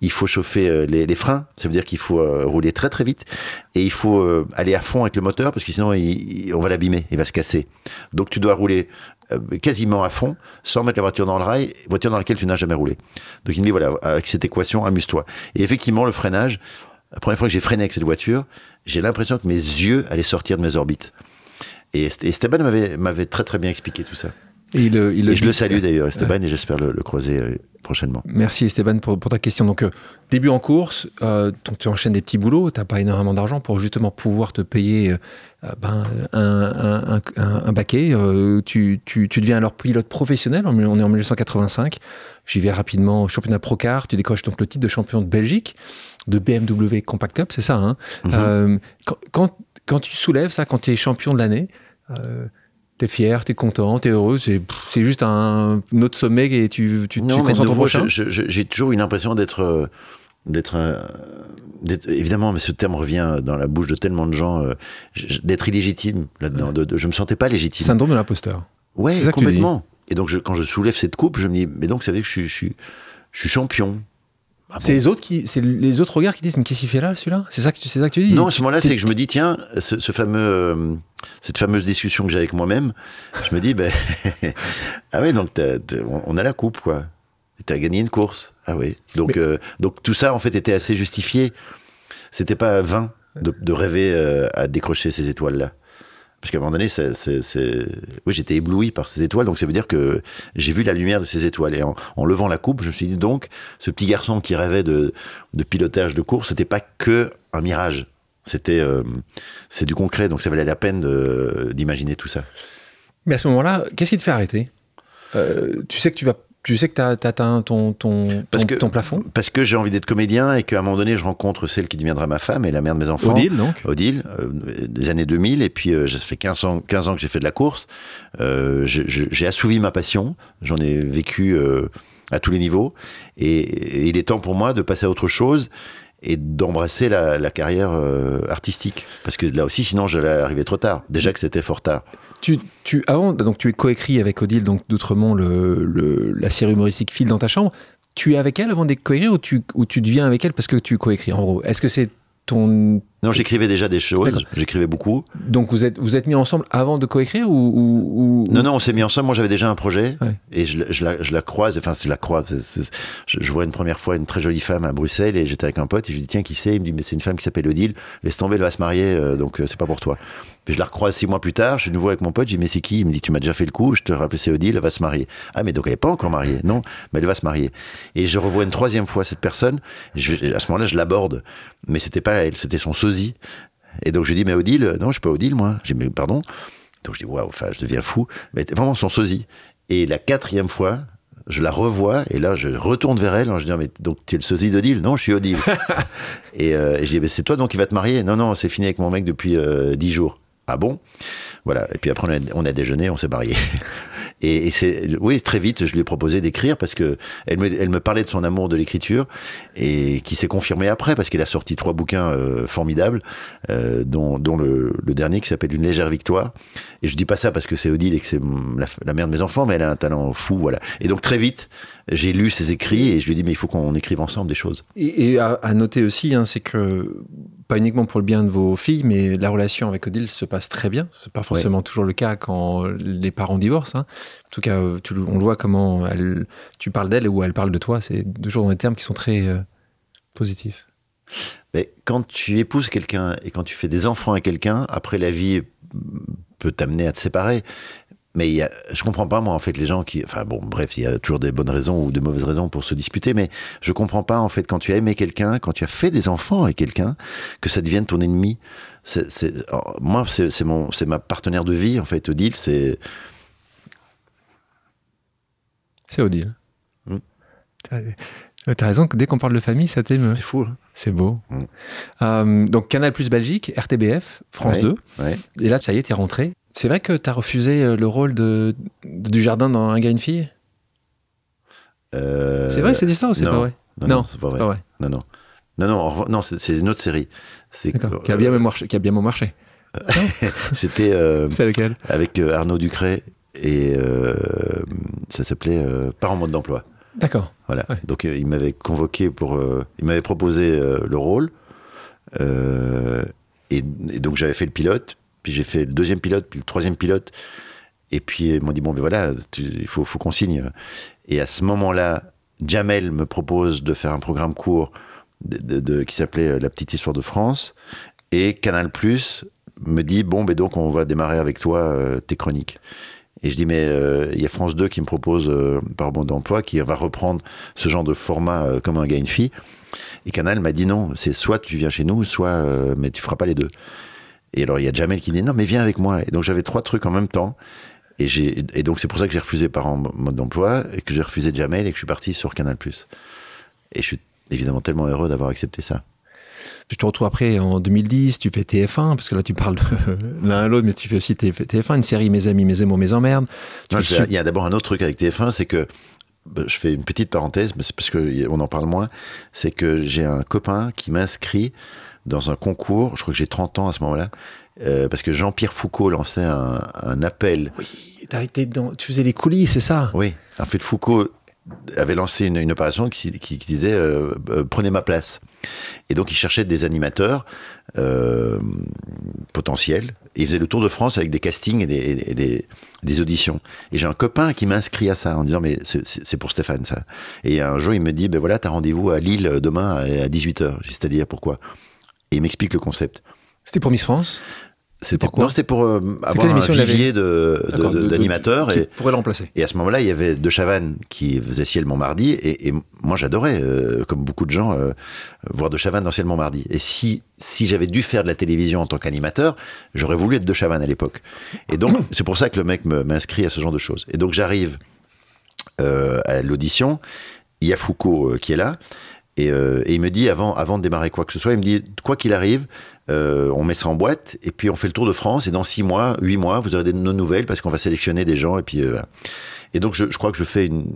il faut chauffer euh, les, les freins, ça veut dire qu'il faut euh, rouler très très vite, et il faut euh, aller à fond avec le moteur, parce que sinon, il- il- on va l'abîmer, il va se casser. Donc tu dois rouler euh, quasiment à fond, sans mettre la voiture dans le rail, voiture dans laquelle tu n'as jamais roulé. Donc il me dit, voilà, avec cette équation, amuse-toi. Et effectivement, le freinage, la première fois que j'ai freiné avec cette voiture, j'ai l'impression que mes yeux allaient sortir de mes orbites. Et Est- Esteban m'avait, très très bien expliqué tout ça. Et, il, euh, il Et je le salue d'ailleurs, Esteban, et j'espère le, le croiser euh, prochainement. Merci Esteban pour, pour ta question. Donc, euh, début en course, euh, donc tu enchaînes des petits boulots, tu n'as pas énormément d'argent pour justement pouvoir te payer ben, un, un, un, un- un baquet. Tu, tu, tu deviens alors pilote professionnel, on est en 1985. J'y vais rapidement au championnat Procar, tu décroches donc le titre de champion de Belgique, de BMW Compact Cup, c'est ça. Hein Mhm. Euh, quand, quand, quand tu soulèves ça, quand tu es champion de l'année, euh, T'es fier, t'es content, t'es heureux, c'est juste un, un autre sommet et tu, tu, tu non, mais de nouveau, je- je- j'ai toujours eu l'impression d'être, euh, d'être, euh, d'être- évidemment, mais ce terme revient dans la bouche de tellement de gens, d'être illégitime là-dedans. De, de- je me sentais pas légitime. Syndrome de l'imposteur. Ouais, tu complètement. Et donc, je- quand je soulève cette coupe, je me dis, mais donc, ça veut dire que je suis champion. Ah C'est les autres qui, c'est les autres regards qui disent mais qu'est-ce qu'il fait là celui-là? C'est ça que tu, c'est ça que tu dis Non, à ce moment-là, c'est que je me dis, tiens, ce, ce fameux, euh, cette fameuse discussion que j'ai avec moi-même, je me dis, ben, [LAUGHS] ah ouais, donc t'as- t'as- on on a la coupe, quoi. Tu as gagné une course. Ah oui. Donc, Mais- euh, donc tout ça, en fait, était assez justifié. C'était pas vain de, de rêver euh, à décrocher ces étoiles-là. Parce qu'à un moment donné, oui, j'étais ébloui par ces étoiles, donc ça veut dire que j'ai vu la lumière de ces étoiles. Et en, levant la coupe, je me suis dit donc, ce petit garçon qui rêvait de, pilotage de course, c'était pas que un mirage. C'était, euh, c'est du concret, donc ça valait la peine d'imaginer tout ça. Mais à ce moment-là, qu'est-ce qui te fait arrêter? Euh, Tu sais que tu vas, tu sais que t'as as atteint ton ton, Parce ton, que- ton plafond? Parce que j'ai envie d'être comédien et qu'à un moment donné, je rencontre celle qui deviendra ma femme et la mère de mes enfants. Odile donc? Odile, euh, des années 2000, et puis euh, ça fait 15 ans, 15 ans que j'ai fait de la course. Euh, j'ai assouvi ma passion, j'en ai vécu euh, à tous les niveaux, et, et il est temps pour moi de passer à autre chose et d'embrasser la, carrière euh, artistique. Parce que là aussi, sinon, j'allais arriver trop tard. Déjà que c'était fort tard. Tu, tu, avant, donc tu es coécrit avec Odile donc d'Outremont le, le- la série humoristique File dans ta chambre. Tu es avec elle avant d'être coécrit ou tu, ou tu deviens avec elle parce que tu coécris? En gros Est-ce que c'est ton Non, j'écrivais déjà des choses, j'écrivais beaucoup. donc vous êtes vous êtes mis ensemble avant de coécrire ou, ou, ou- Non, non, on s'est mis ensemble. Moi, j'avais déjà un projet Ouais. et je, la- je la, je la croise. Enfin, je la croise. c'est- c'est- Je, je vois une première fois une très jolie femme à Bruxelles et j'étais avec un pote et je lui dis tiens qui c'est? Il me dit mais c'est une femme qui s'appelle Odile. Laisse tomber, elle va se marier, euh, donc euh, c'est pas pour toi. Puis je la recroise six mois plus tard. Je suis de nouveau avec mon pote. Je dis mais c'est qui? Il me dit tu m'as déjà fait le coup. Je te rappelle c'est Odile, elle va se marier. Ah mais donc elle est pas encore mariée Non, mais elle va se marier. Et je revois une troisième fois cette personne. À ce moment-là, je l'aborde, mais c'était pas elle, c'était son sosie. Et donc je dis, mais Odile, non, je suis pas Odile, moi. J'ai dit, mais pardon. Donc je dis, waouh, enfin, je deviens fou. Mais vraiment son sosie. Et la quatrième fois, je la revois et là je retourne vers elle en je dis mais donc tu es le sosie d'Odile? Non je suis Odile [LAUGHS] et, euh, et je dis mais c'est toi donc qui va te marier? Non non c'est fini avec mon mec depuis euh, dix jours ah bon? Voilà et puis après on a, on a déjeuné on s'est marié et, et c'est oui très vite je lui ai proposé d'écrire parce que elle me, elle me parlait de son amour de l'écriture et qui s'est confirmé après parce qu'elle a sorti trois bouquins euh, formidables euh, dont, dont le, le dernier qui s'appelle Une légère victoire et je dis pas ça parce que c'est Odile et que c'est la, la, mère de mes enfants, mais elle a un talent fou, voilà. Et donc très vite, j'ai lu ses écrits et je lui ai dit mais il faut qu'on écrive ensemble des choses. Et, et à, à, noter aussi, hein, c'est que pas uniquement pour le bien de vos filles, mais la relation avec Odile se passe très bien. C'est pas forcément ouais. toujours le cas quand les parents divorcent. Hein. En tout cas, tu, on le voit comment elle, tu parles d'elle ou elle parle de toi. C'est toujours dans des termes qui sont très euh, positifs. Mais quand tu épouses quelqu'un et quand tu fais des enfants à quelqu'un, après la vie peut t'amener à te séparer. Mais y a, je comprends pas, moi, en fait, les gens qui. Enfin, bon, bref, il y a toujours des bonnes raisons ou de mauvaises raisons pour se disputer, mais je comprends pas, en fait, quand tu as aimé quelqu'un, quand tu as fait des enfants avec quelqu'un, que ça devienne ton ennemi. C'est, c'est, moi, c'est, c'est, mon, c'est ma partenaire de vie, en fait, Odile, c'est. C'est Odile. Mmh. T'as raison, dès qu'on parle de famille, ça t'émeut. C'est fou. Hein c'est beau. Mmh. Euh, donc Canal Plus Belgique, RTBF, France ouais, 2. Ouais. Et là, ça y est, t'es rentré. C'est vrai que t'as refusé euh, le rôle de, du jardin dans Un gars, une fille? Euh... C'est vrai cette histoire ou c'est pas vrai? Non, non, non c'est pas, pas vrai. Non, non. Non, non, non c'est une autre série. C'est qui, a bien euh... marché, qui a bien marché. [LAUGHS] C'était euh, c'est lequel avec Arnaud Ducret et ça s'appelait Pas en mode d'emploi. D'accord. Voilà. Ouais. Donc il m'avait convoqué pour, il m'avait proposé le rôle et, et, donc j'avais fait le pilote. Puis j'ai fait le deuxième pilote, puis le troisième pilote. Et puis ils m'ont dit bon ben voilà, il faut, qu'on signe. Et à ce moment-là, Jamel me propose de faire un programme court qui s'appelait La petite histoire de France. Et Canal Plus me dit bon ben donc on va démarrer avec toi euh, tes chroniques. Et je dis mais euh, il y a France 2 qui me propose euh, par bon d'emploi qui va reprendre ce genre de format euh, comme un gars une fille. Et Canal m'a dit non, c'est soit tu viens chez nous, soit euh, mais tu feras pas les deux. Et alors, il y a Jamel qui dit non, mais viens avec moi. Et donc, j'avais trois trucs en même temps. Et, et donc, c'est pour ça que j'ai refusé par en mode d'emploi et que j'ai refusé Jamel et que je suis parti sur Canal. Et je suis évidemment tellement heureux d'avoir accepté ça. Je te retrouve après en 2010, tu fais TF1, parce que là tu parles [LAUGHS] l'un à l'autre, mais tu fais aussi TF1, une série Mes amis, mes émots, mes emmerdes. Il y a d'abord un autre truc avec TF1, c'est que bah, je fais une petite parenthèse, mais c'est parce qu'on en parle moins, c'est que j'ai un copain qui m'inscrit dans un concours, je crois que j'ai 30 ans à ce moment-là, euh, parce que Jean-Pierre Foucault lançait un, un appel. Oui, été dans, tu faisais les coulisses, c'est ça? Oui, en fait Foucault avait lancé une, une opération qui, qui, qui disait euh, euh, prenez ma place. Et donc il cherchait des animateurs euh, potentiels. Et il faisait le tour de France avec des castings et des, et des, des auditions. Et j'ai un copain qui m'inscrit à ça en disant mais c'est pour Stéphane ça. Et un jour il me dit ben voilà t'as rendez-vous à Lille demain à 18h. C'est-à-dire pourquoi? Et il m'explique le concept. C'était pour Miss France c'était quoi Non, c'était pour euh, avoir un vivier d'animateurs. et pourrait le remplacer. Et à ce moment-là, il y avait De Chavannes qui faisait Ciel Montmardi. Et, et moi, j'adorais, euh, comme beaucoup de gens, euh, voir De Chavannes dans Ciel Montmardi. Et si, si j'avais dû faire de la télévision en tant qu'animateur, j'aurais voulu être De Chavannes à l'époque. Et donc, [COUGHS] c'est pour ça que le mec m'inscrit à ce genre de choses. Et donc, j'arrive euh, à l'audition. Il y a Foucault qui est là. Et, et, il me dit, avant, avant de démarrer quoi que ce soit, il me dit, quoi qu'il arrive, euh, on met ça en boîte et puis on fait le tour de France et dans six mois, huit mois, vous aurez des, nos nouvelles parce qu'on va sélectionner des gens et puis euh, voilà. Et donc je, je, crois que je fais une,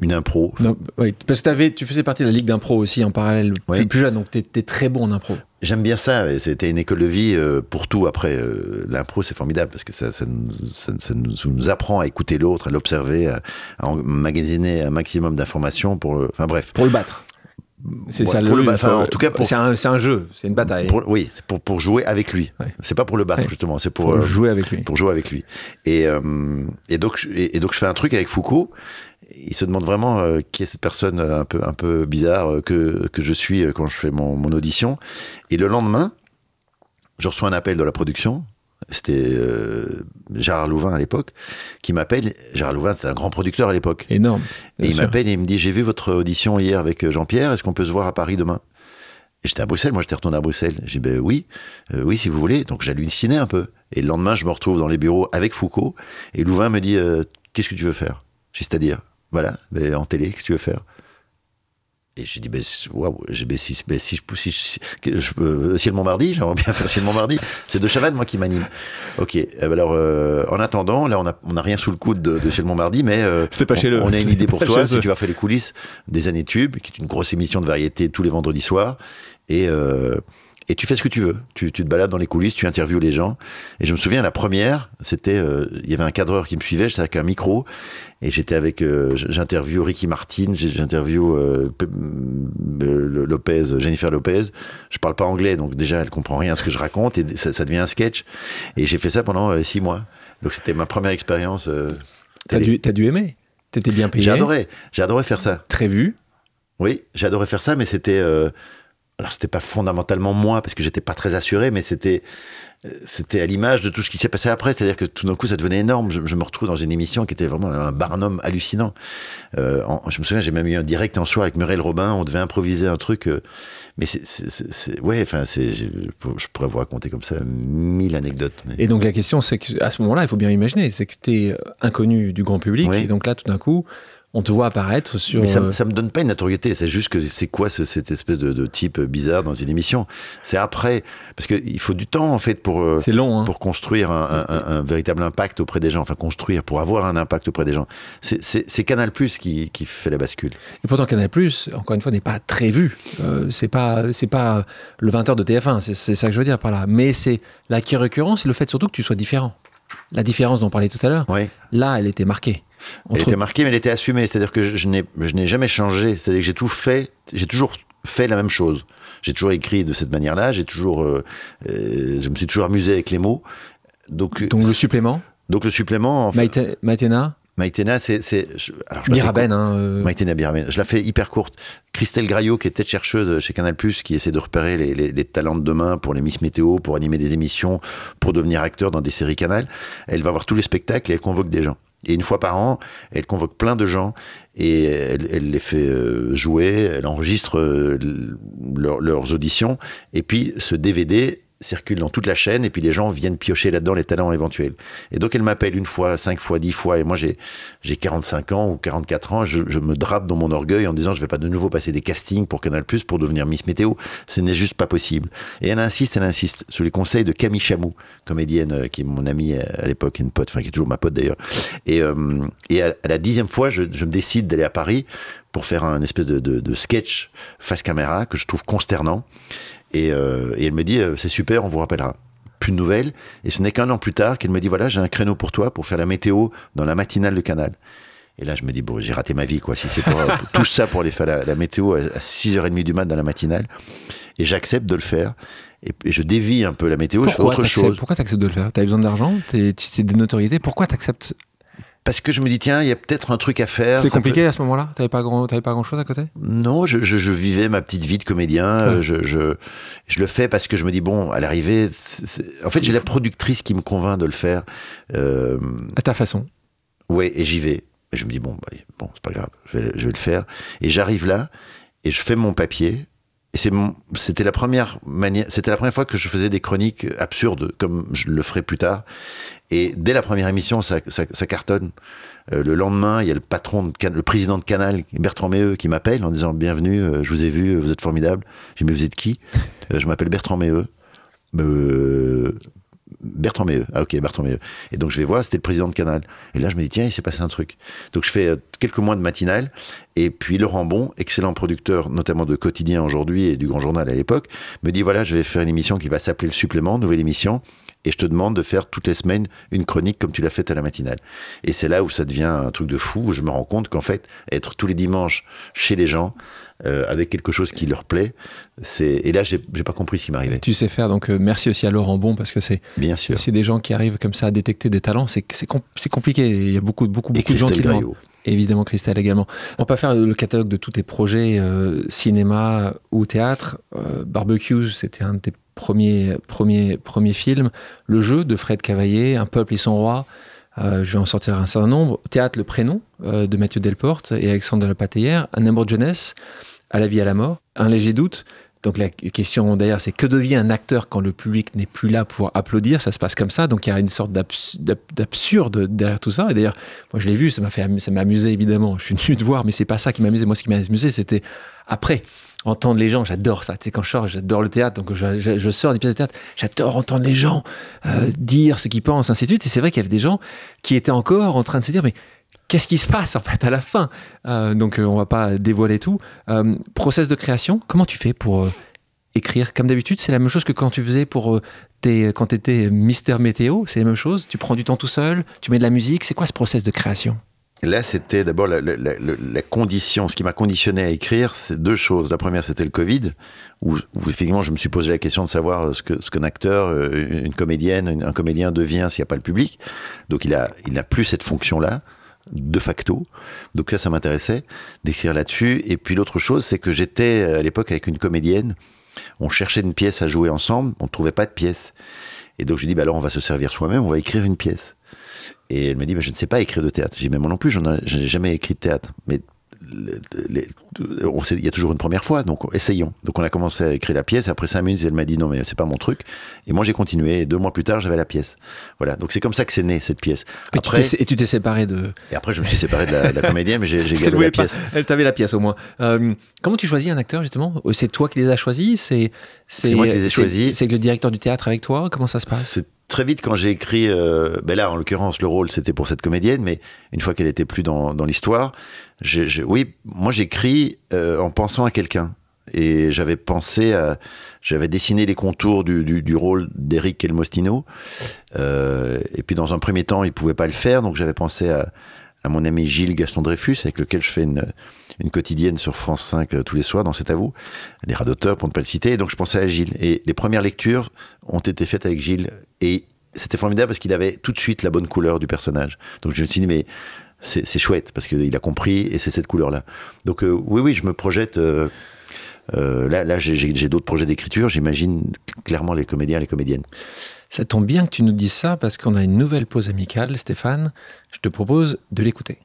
une impro. Non, oui, parce que avais, tu faisais partie de la ligue d'impro aussi en parallèle oui. plus, plus jeune, donc tu étais très bon en impro. J'aime bien ça, c'était une école de vie euh, pour tout. Après, euh, l'impro c'est formidable parce que ça, ça, nous, ça, ça nous, nous, apprend à écouter l'autre, à l'observer, à, à emmagasiner un maximum d'informations pour, enfin bref. Pour le battre. C'est ouais, ça le, le enfin, en tout cas pour c'est un, un, jeu, c'est une bataille. Pour, oui, c'est pour pour jouer avec lui. Ouais. C'est pas pour le battre ouais. justement, c'est pour, pour euh, jouer avec lui. Pour jouer avec lui. Et euh, et donc et, et, donc je fais un truc avec Foucault. Il se demande vraiment euh, qui est cette personne un peu un peu bizarre que que je suis quand je fais mon, mon audition. Et le lendemain, je reçois un appel de la production c'était euh, Gérard Louvain à l'époque, qui m'appelle. Gérard Louvain, c'est un grand producteur à l'époque. Énorme. Et il m'appelle et il me dit J'ai vu votre audition hier avec Jean-Pierre, est-ce qu'on peut se voir à Paris demain? Et j'étais à Bruxelles, moi j'étais retourné à Bruxelles. J'ai dit, ben oui, euh, oui, si vous voulez. Donc j'hallucinais un peu. Et le lendemain, je me retrouve dans les bureaux avec Foucault. Et Louvain me dit, euh, qu'est-ce que tu veux faire? J'ai c'est-à-dire, voilà, ben, en télé, qu'est-ce que tu veux faire? Et j'ai dit, ben, waouh, j'ai ben, si, ben, si, je, si, si, je peux, Ciel Montmardi, j'aimerais bien faire Ciel Montmardi. C'est de Chavannes, moi, qui m'anime. Ok, eh ben alors, euh, en attendant, là, on n'a on a rien sous le coude de, de Ciel Montmardi, mais euh, C'était pas on, chez le. on a une idée pour toi. Si tu vas faire les coulisses des années tubes, qui est une grosse émission de variété tous les vendredis soirs, et, euh, et tu fais ce que tu veux. Tu, tu te balades dans les coulisses, tu interviews les gens. Et je me souviens, la première, c'était, euh, il y avait un cadreur qui me suivait, j'étais avec un micro, et j'étais avec, euh, j'interview Ricky Martin, j'interview euh, euh, Lopez, Jennifer Lopez. Je parle pas anglais, donc déjà elle comprend rien à ce que je raconte, et ça, ça devient un sketch. Et j'ai fait ça pendant six mois. Donc c'était ma première expérience. T'as dû, t'as dû aimer. T'étais bien payé. J'ai adoré faire ça. Très vu. Oui, j'ai adoré faire ça, mais c'était. Euh, alors, c'était pas fondamentalement moi, parce que j'étais pas très assuré, mais c'était. euh, C'était à l'image de tout ce qui s'est passé après, c'est-à-dire que tout d'un coup ça devenait énorme. Je, je me retrouve dans une émission qui était vraiment un Barnum hallucinant. Euh, en- je me souviens, j'ai même eu un direct en soir avec Muriel Robin. On devait improviser un truc, euh, mais c'est, ouais, enfin, c'est, je, je pourrais vous raconter comme ça mille anecdotes. mais- Et donc la question, c'est qu'à ce moment-là, il faut bien imaginer, c'est que tu es inconnu du grand public, Oui. et donc là, tout d'un coup, on te voit apparaître sur. Mais ça, euh, ça me donne pas une notoriété, c'est juste que c'est quoi ce- cette espèce de, de type bizarre dans une émission? C'est après, parce qu'il faut du temps en fait pour euh, c'est long, hein. pour construire un, un- un- un véritable impact auprès des gens, enfin construire pour avoir un impact auprès des gens. C'est- C'est c'est Canal Plus qui, qui fait la bascule. Et pourtant, Canal encore une fois, n'est pas très vu. Euh, c'est pas, c'est pas le 20h de TF1, c'est, c'est ça que je veux dire par là. Mais c'est la qui récurrence et le fait surtout que tu sois différent. La différence dont on parlait tout à l'heure, Oui. là, elle était marquée. Elle était marquée, mais elle était assumée. C'est-à-dire que je, n'ai je n'ai jamais changé. C'est-à-dire que j'ai tout fait, j'ai toujours fait la même chose. J'ai toujours écrit de cette manière-là. J'ai toujours, euh, euh, je me suis toujours amusé avec les mots. Donc, donc le supplément, donc le supplément, en fait, Maïtena, Maïtena, c'est, c'est, je- alors je la fais Biraben, hein, euh, Maïtena Biraben. Je la fais hyper courte. Christelle Graillot, qui est tête chercheuse chez Canal+, qui essaie de repérer les, les- les talents de demain pour les Miss Météo, pour animer des émissions, pour devenir acteur dans des séries Canal. Elle va voir tous les spectacles et elle convoque des gens. Et une fois par an, elle convoque plein de gens et elle, les fait euh, jouer, elle enregistre euh, leurs auditions. Et puis ce DVD circule dans toute la chaîne et puis les gens viennent piocher là-dedans les talents éventuels. Et donc elle m'appelle une fois, cinq fois, dix fois et moi j'ai j'ai 45 ans ou 44 ans, je, je me drape dans mon orgueil en disant je vais pas de nouveau passer des castings pour Canal Plus pour devenir Miss Météo. Ce n'est juste pas possible. Et elle insiste, elle insiste sous les conseils de Camille Chamou, comédienne euh, qui est mon amie euh, à l'époque, une pote, enfin qui est toujours ma pote d'ailleurs. Et, euh, et à, à la dixième fois, je, je me décide d'aller à Paris pour faire un espèce de, de, de sketch face caméra que je trouve consternant. Et, euh, et elle me dit euh, c'est super, on vous rappellera plus de nouvelles. Et ce n'est qu'un an plus tard qu'elle me dit voilà, j'ai un créneau pour toi pour faire la météo dans la matinale de Canal. Et là, je me dis, bon, j'ai raté ma vie, quoi. Si c'est pour, [LAUGHS] tout ça pour aller faire la, la météo à, à 6h30 du mat dans la matinale. Et j'accepte de le faire. Et, et je dévie un peu la météo, je fais pourquoi autre chose. Pourquoi tu acceptes de le faire? Tu as besoin d'argent C'est des notoriétés. Pourquoi tu acceptes Parce que je me dis, tiens, il y a peut-être un truc à faire. C'est peut- compliqué à ce moment-là? T'avais pas grand, pas grand chose à côté? Non, je, je, je vivais ma petite vie de comédien. euh, Ouais. Je, je, je le fais parce que je me dis, bon, à l'arrivée, en fait, j'ai la productrice qui me convainc de le faire. Euh, À ta façon. Ouais, et j'y vais. Et je me dis, bon, bah, bon c'est pas grave, je vais, je vais le faire. Et j'arrive là, et je fais mon papier. C'était la première c'était la première fois que je faisais des chroniques absurdes, comme je le ferai plus tard. Et dès la première émission, ça, cartonne. Euh, le lendemain, il y a le patron, le président de Canal, Bertrand Méheux, qui m'appelle en disant Bienvenue, euh, je vous ai vu, vous êtes formidable. Je dis Mais vous êtes qui? Euh, Je m'appelle Bertrand Méheux. Bertrand Méheux. Ah ok, Bertrand Méheux. Et donc je vais voir, c'était le président de Canal. Et là je me dis, tiens, il s'est passé un truc. Donc je fais euh, quelques mois de matinale. Et puis Laurent Bon, excellent producteur, notamment de Quotidien aujourd'hui et du Grand Journal à l'époque, me dit, voilà, je vais faire une émission qui va s'appeler Le Supplément, nouvelle émission. Et je te demande de faire toutes les semaines une chronique comme tu l'as faite à la matinale. Et c'est là où ça devient un truc de fou, où je me rends compte qu'en fait, être tous les dimanches chez les gens, euh, avec quelque chose qui leur plaît. Et là, j'ai pas compris ce qui m'arrivait. Tu sais faire. Donc euh, merci aussi à Laurent Bon parce que c'est Bien sûr. c'est des gens qui arrivent comme ça à détecter des talents. C'est c'est com- compliqué. Il y a beaucoup beaucoup Et beaucoup de gens qui demandent. Évidemment, Christelle également. On va pas faire le catalogue de tous tes projets euh, cinéma ou théâtre. Barbecue, c'était un de tes premiers, premiers, premiers films. Le jeu de Fred Cavaillé, Un peuple et son roi. Euh, je vais en sortir un certain nombre. Théâtre, le prénom euh, de Mathieu Delporte et Alexandre de la Patéière. Un amour de jeunesse, à la vie, à la mort. Un léger doute. donc la question d'ailleurs, c'est que devient un acteur quand le public n'est plus là pour applaudir? Ça se passe comme ça. Donc il y a une sorte d'absurde derrière tout ça. Et d'ailleurs, moi je l'ai vu, ça m'a fait, ça m'a amusé évidemment. Je suis venu te voir, mais c'est pas ça qui m'a amusé. Moi, ce qui m'a amusé, c'était après entendre les gens. J'adore ça. Tu sais, quand je sors, j'adore le théâtre. Donc je, sors des pièces de théâtre. J'adore entendre les gens euh, dire ce qu'ils pensent, ainsi de suite. Et c'est vrai qu'il y avait des gens qui étaient encore en train de se dire, mais qu'est-ce qui se passe en fait à la fin. Euh, Donc euh, on va pas dévoiler tout. Euh, process de création, comment tu fais pour écrire? Comme d'habitude, c'est la même chose que quand tu faisais pour tes, quand tu étais Mister Météo, c'est la même chose. Tu prends du temps tout seul, tu mets de la musique, c'est quoi ce process de création? Là, c'était d'abord la, condition, ce qui m'a conditionné à écrire, c'est deux choses. La première, c'était le Covid, où, effectivement, je me suis posé la question de savoir ce que ce qu'un acteur, une comédienne, un comédien devient s'il n'y a pas le public. Donc, il a, il n'a plus cette fonction-là de facto. Donc là, ça m'intéressait d'écrire là-dessus. Et puis l'autre chose, c'est que j'étais à l'époque avec une comédienne. On cherchait une pièce à jouer ensemble, on ne trouvait pas de pièce. Et donc je dis, bah alors on va se servir soi-même, on va écrire une pièce. Et elle me dit, bah, je ne sais pas écrire de théâtre. J'ai dit, mais moi non plus, je n'ai jamais écrit de théâtre. Mais il y a toujours une première fois, donc essayons. Donc on a commencé à écrire la pièce. Après cinq minutes, elle m'a dit non mais c'est pas mon truc. Et moi j'ai continué. Et deux mois plus tard, j'avais la pièce. Voilà. Donc c'est comme ça que c'est né cette pièce. Après, et tu t'es séparé de. Et après je me suis séparé de la, comédienne, mais j'ai [LAUGHS] gardé la pièce. Elle t'avait la pièce au moins. Euh, comment tu choisis un acteur justement? C'est toi qui les as choisis? C'est c'est moi qui les ai choisis. C'est le directeur du théâtre avec toi? Comment ça se passe? Très vite quand j'ai écrit, euh, ben là en l'occurrence le rôle c'était pour cette comédienne, mais une fois qu'elle était plus dans, dans l'histoire, oui, moi j'écris euh, en pensant à quelqu'un. Et j'avais pensé à, j'avais dessiné les contours du, du, rôle d'Eric Elmostino. Euh, et puis dans un premier temps, il pouvait pas le faire, donc j'avais pensé à, à mon ami Gilles Gaston Dreyfus, avec lequel je fais une, une quotidienne sur France 5 euh, tous les soirs, dans C'est à vous, les rats d'auteur pour ne pas le citer. Et donc je pensais à Gilles. Et les premières lectures ont été faites avec Gilles. Et c'était formidable parce qu'il avait tout de suite la bonne couleur du personnage. Donc je me suis dit, mais c'est chouette parce qu'il a compris et c'est cette couleur-là. Donc euh, oui, oui, je me projette. Euh, euh, là, là j'ai d'autres projets d'écriture. J'imagine clairement les comédiens, les comédiennes. Ça tombe bien que tu nous dises ça parce qu'on a une nouvelle pause amicale, Stéphane. Je te propose de l'écouter.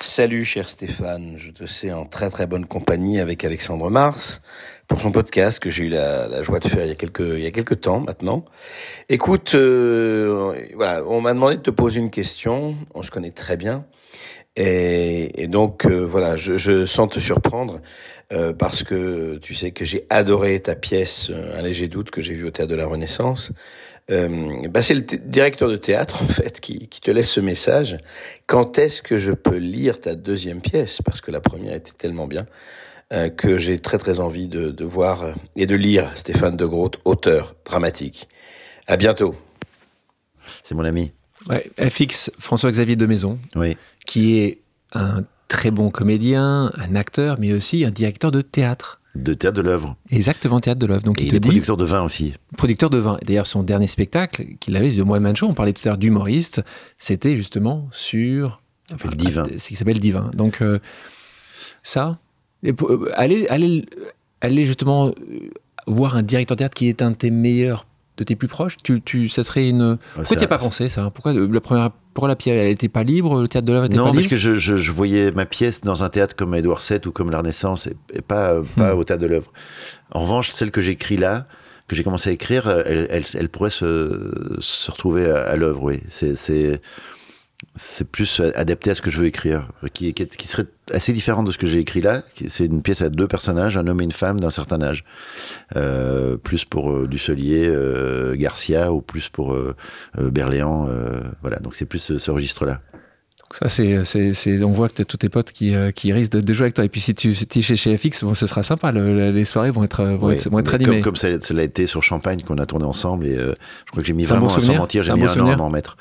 Salut cher Stéphane, je te sais en très très bonne compagnie avec Alexandre Mars pour son podcast que j'ai eu la, joie de faire il y a quelques temps maintenant. Écoute, voilà, on m'a demandé de te poser une question. On se connaît très bien. Et, donc euh, voilà, je, sens te surprendre euh, parce que tu sais que j'ai adoré ta pièce euh, Un léger doute que j'ai vu au théâtre de la Renaissance. Euh, bah c'est le directeur de théâtre en fait qui, qui te laisse ce message. Quand est-ce que je peux lire ta deuxième pièce? Parce que la première était tellement bien que j'ai très très envie de, de voir et de lire Stéphane de Groot, auteur dramatique. À bientôt. C'est mon ami. Ouais, FX, François-Xavier de Maison, oui. qui est un très bon comédien, un acteur, mais aussi un directeur de théâtre. De théâtre de l'œuvre. Exactement, théâtre de l'œuvre. Donc il, il est producteur de vin aussi. Producteur de vin. D'ailleurs, son dernier spectacle qu'il avait, de Moi Mancho, on parlait tout à l'heure d'humoriste, c'était justement sur. Enfin, Divin. Ce qui s'appelle Divin. Donc, euh, ça, euh, allez, allez, allez justement euh, voir un directeur de théâtre qui est un de tes meilleurs de tes plus proches tu, tu, ça serait une. pourquoi tu n'y as pas pensé ça Pourquoi la première, pourquoi la pièce, elle n'était pas libre Le théâtre de l'œuvre était non, pas libre? Non, parce que je, je, voyais ma pièce dans un théâtre comme Édouard VII ou comme la Renaissance et, pas, pas hmm. au théâtre de l'œuvre. En revanche, celle que j'écris là, que j'ai commencé à écrire, elle, elle, elle pourrait se, se, retrouver à, à l'œuvre, oui. C'est c'est plus adapté à ce que je veux écrire, qui, qui, serait assez différent de ce que j'ai écrit là. C'est une pièce à deux personnages, un homme et une femme d'un certain âge. Euh, plus pour euh, Dusselier, euh, Garcia, ou plus pour euh, Berléand. voilà, donc c'est plus ce, registre-là. Ça, c'est, on voit que tu as tous tes potes qui, qui risquent de, jouer avec toi. Et puis si tu es chez, chez FX, bon, ce sera sympa. les soirées vont être, vont être, vont être animées. Comme, comme ça, l'a été sur Champagne qu'on a tourné ensemble. Et je crois que j'ai mis vraiment, bon sans mentir, j'ai mis un an à m'en mettre.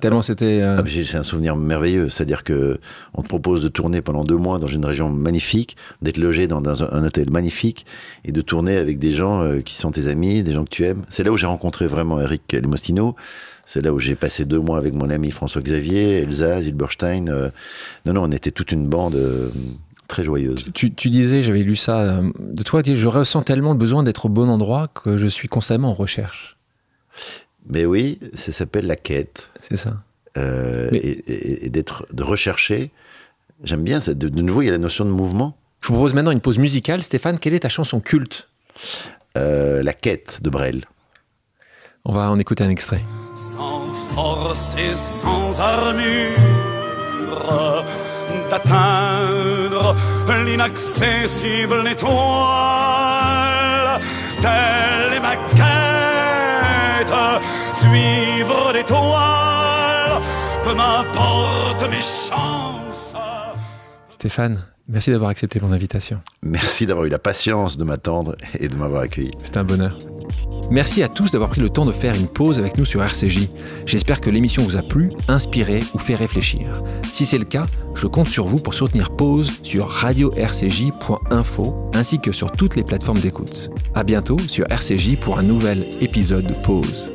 Tellement c'était. Euh, ah, c'est un souvenir merveilleux. C'est-à-dire que on te propose de tourner pendant deux mois dans une région magnifique, d'être logé dans, un, hôtel magnifique et de tourner avec des gens euh, qui sont tes amis, des gens que tu aimes. C'est là où j'ai rencontré vraiment Eric Lemostino. C'est là où j'ai passé deux mois avec mon ami François Xavier, Elsa, Zilberstein. Euh. non, non, on était toute une bande très joyeuse. Tu, tu disais, j'avais lu ça de toi, je ressens tellement le besoin d'être au bon endroit que je suis constamment en recherche. Mais oui, ça s'appelle la quête. C'est ça. Euh, et, d'être, de rechercher. J'aime bien. De, de nouveau, il y a la notion de mouvement. Je vous propose maintenant une pause musicale. Stéphane, quelle est ta chanson culte? Euh, la quête de Brel. On va en écouter un extrait. Sans force et sans armure d'atteindre l'inaccessible étoile. Telle suivre l'étoile, peu m'importe mes chances. Stéphane, merci d'avoir accepté mon invitation. Merci d'avoir eu la patience de m'attendre et de m'avoir accueilli. C'était un bonheur. Merci à tous d'avoir pris le temps de faire une pause avec nous sur RCJ. J'espère que l'émission vous a plu, inspiré ou fait réfléchir. Si c'est le cas, je compte sur vous pour soutenir Pause sur radio-rcj.info ainsi que sur toutes les plateformes d'écoute. À bientôt sur RCJ pour un nouvel épisode de Pause.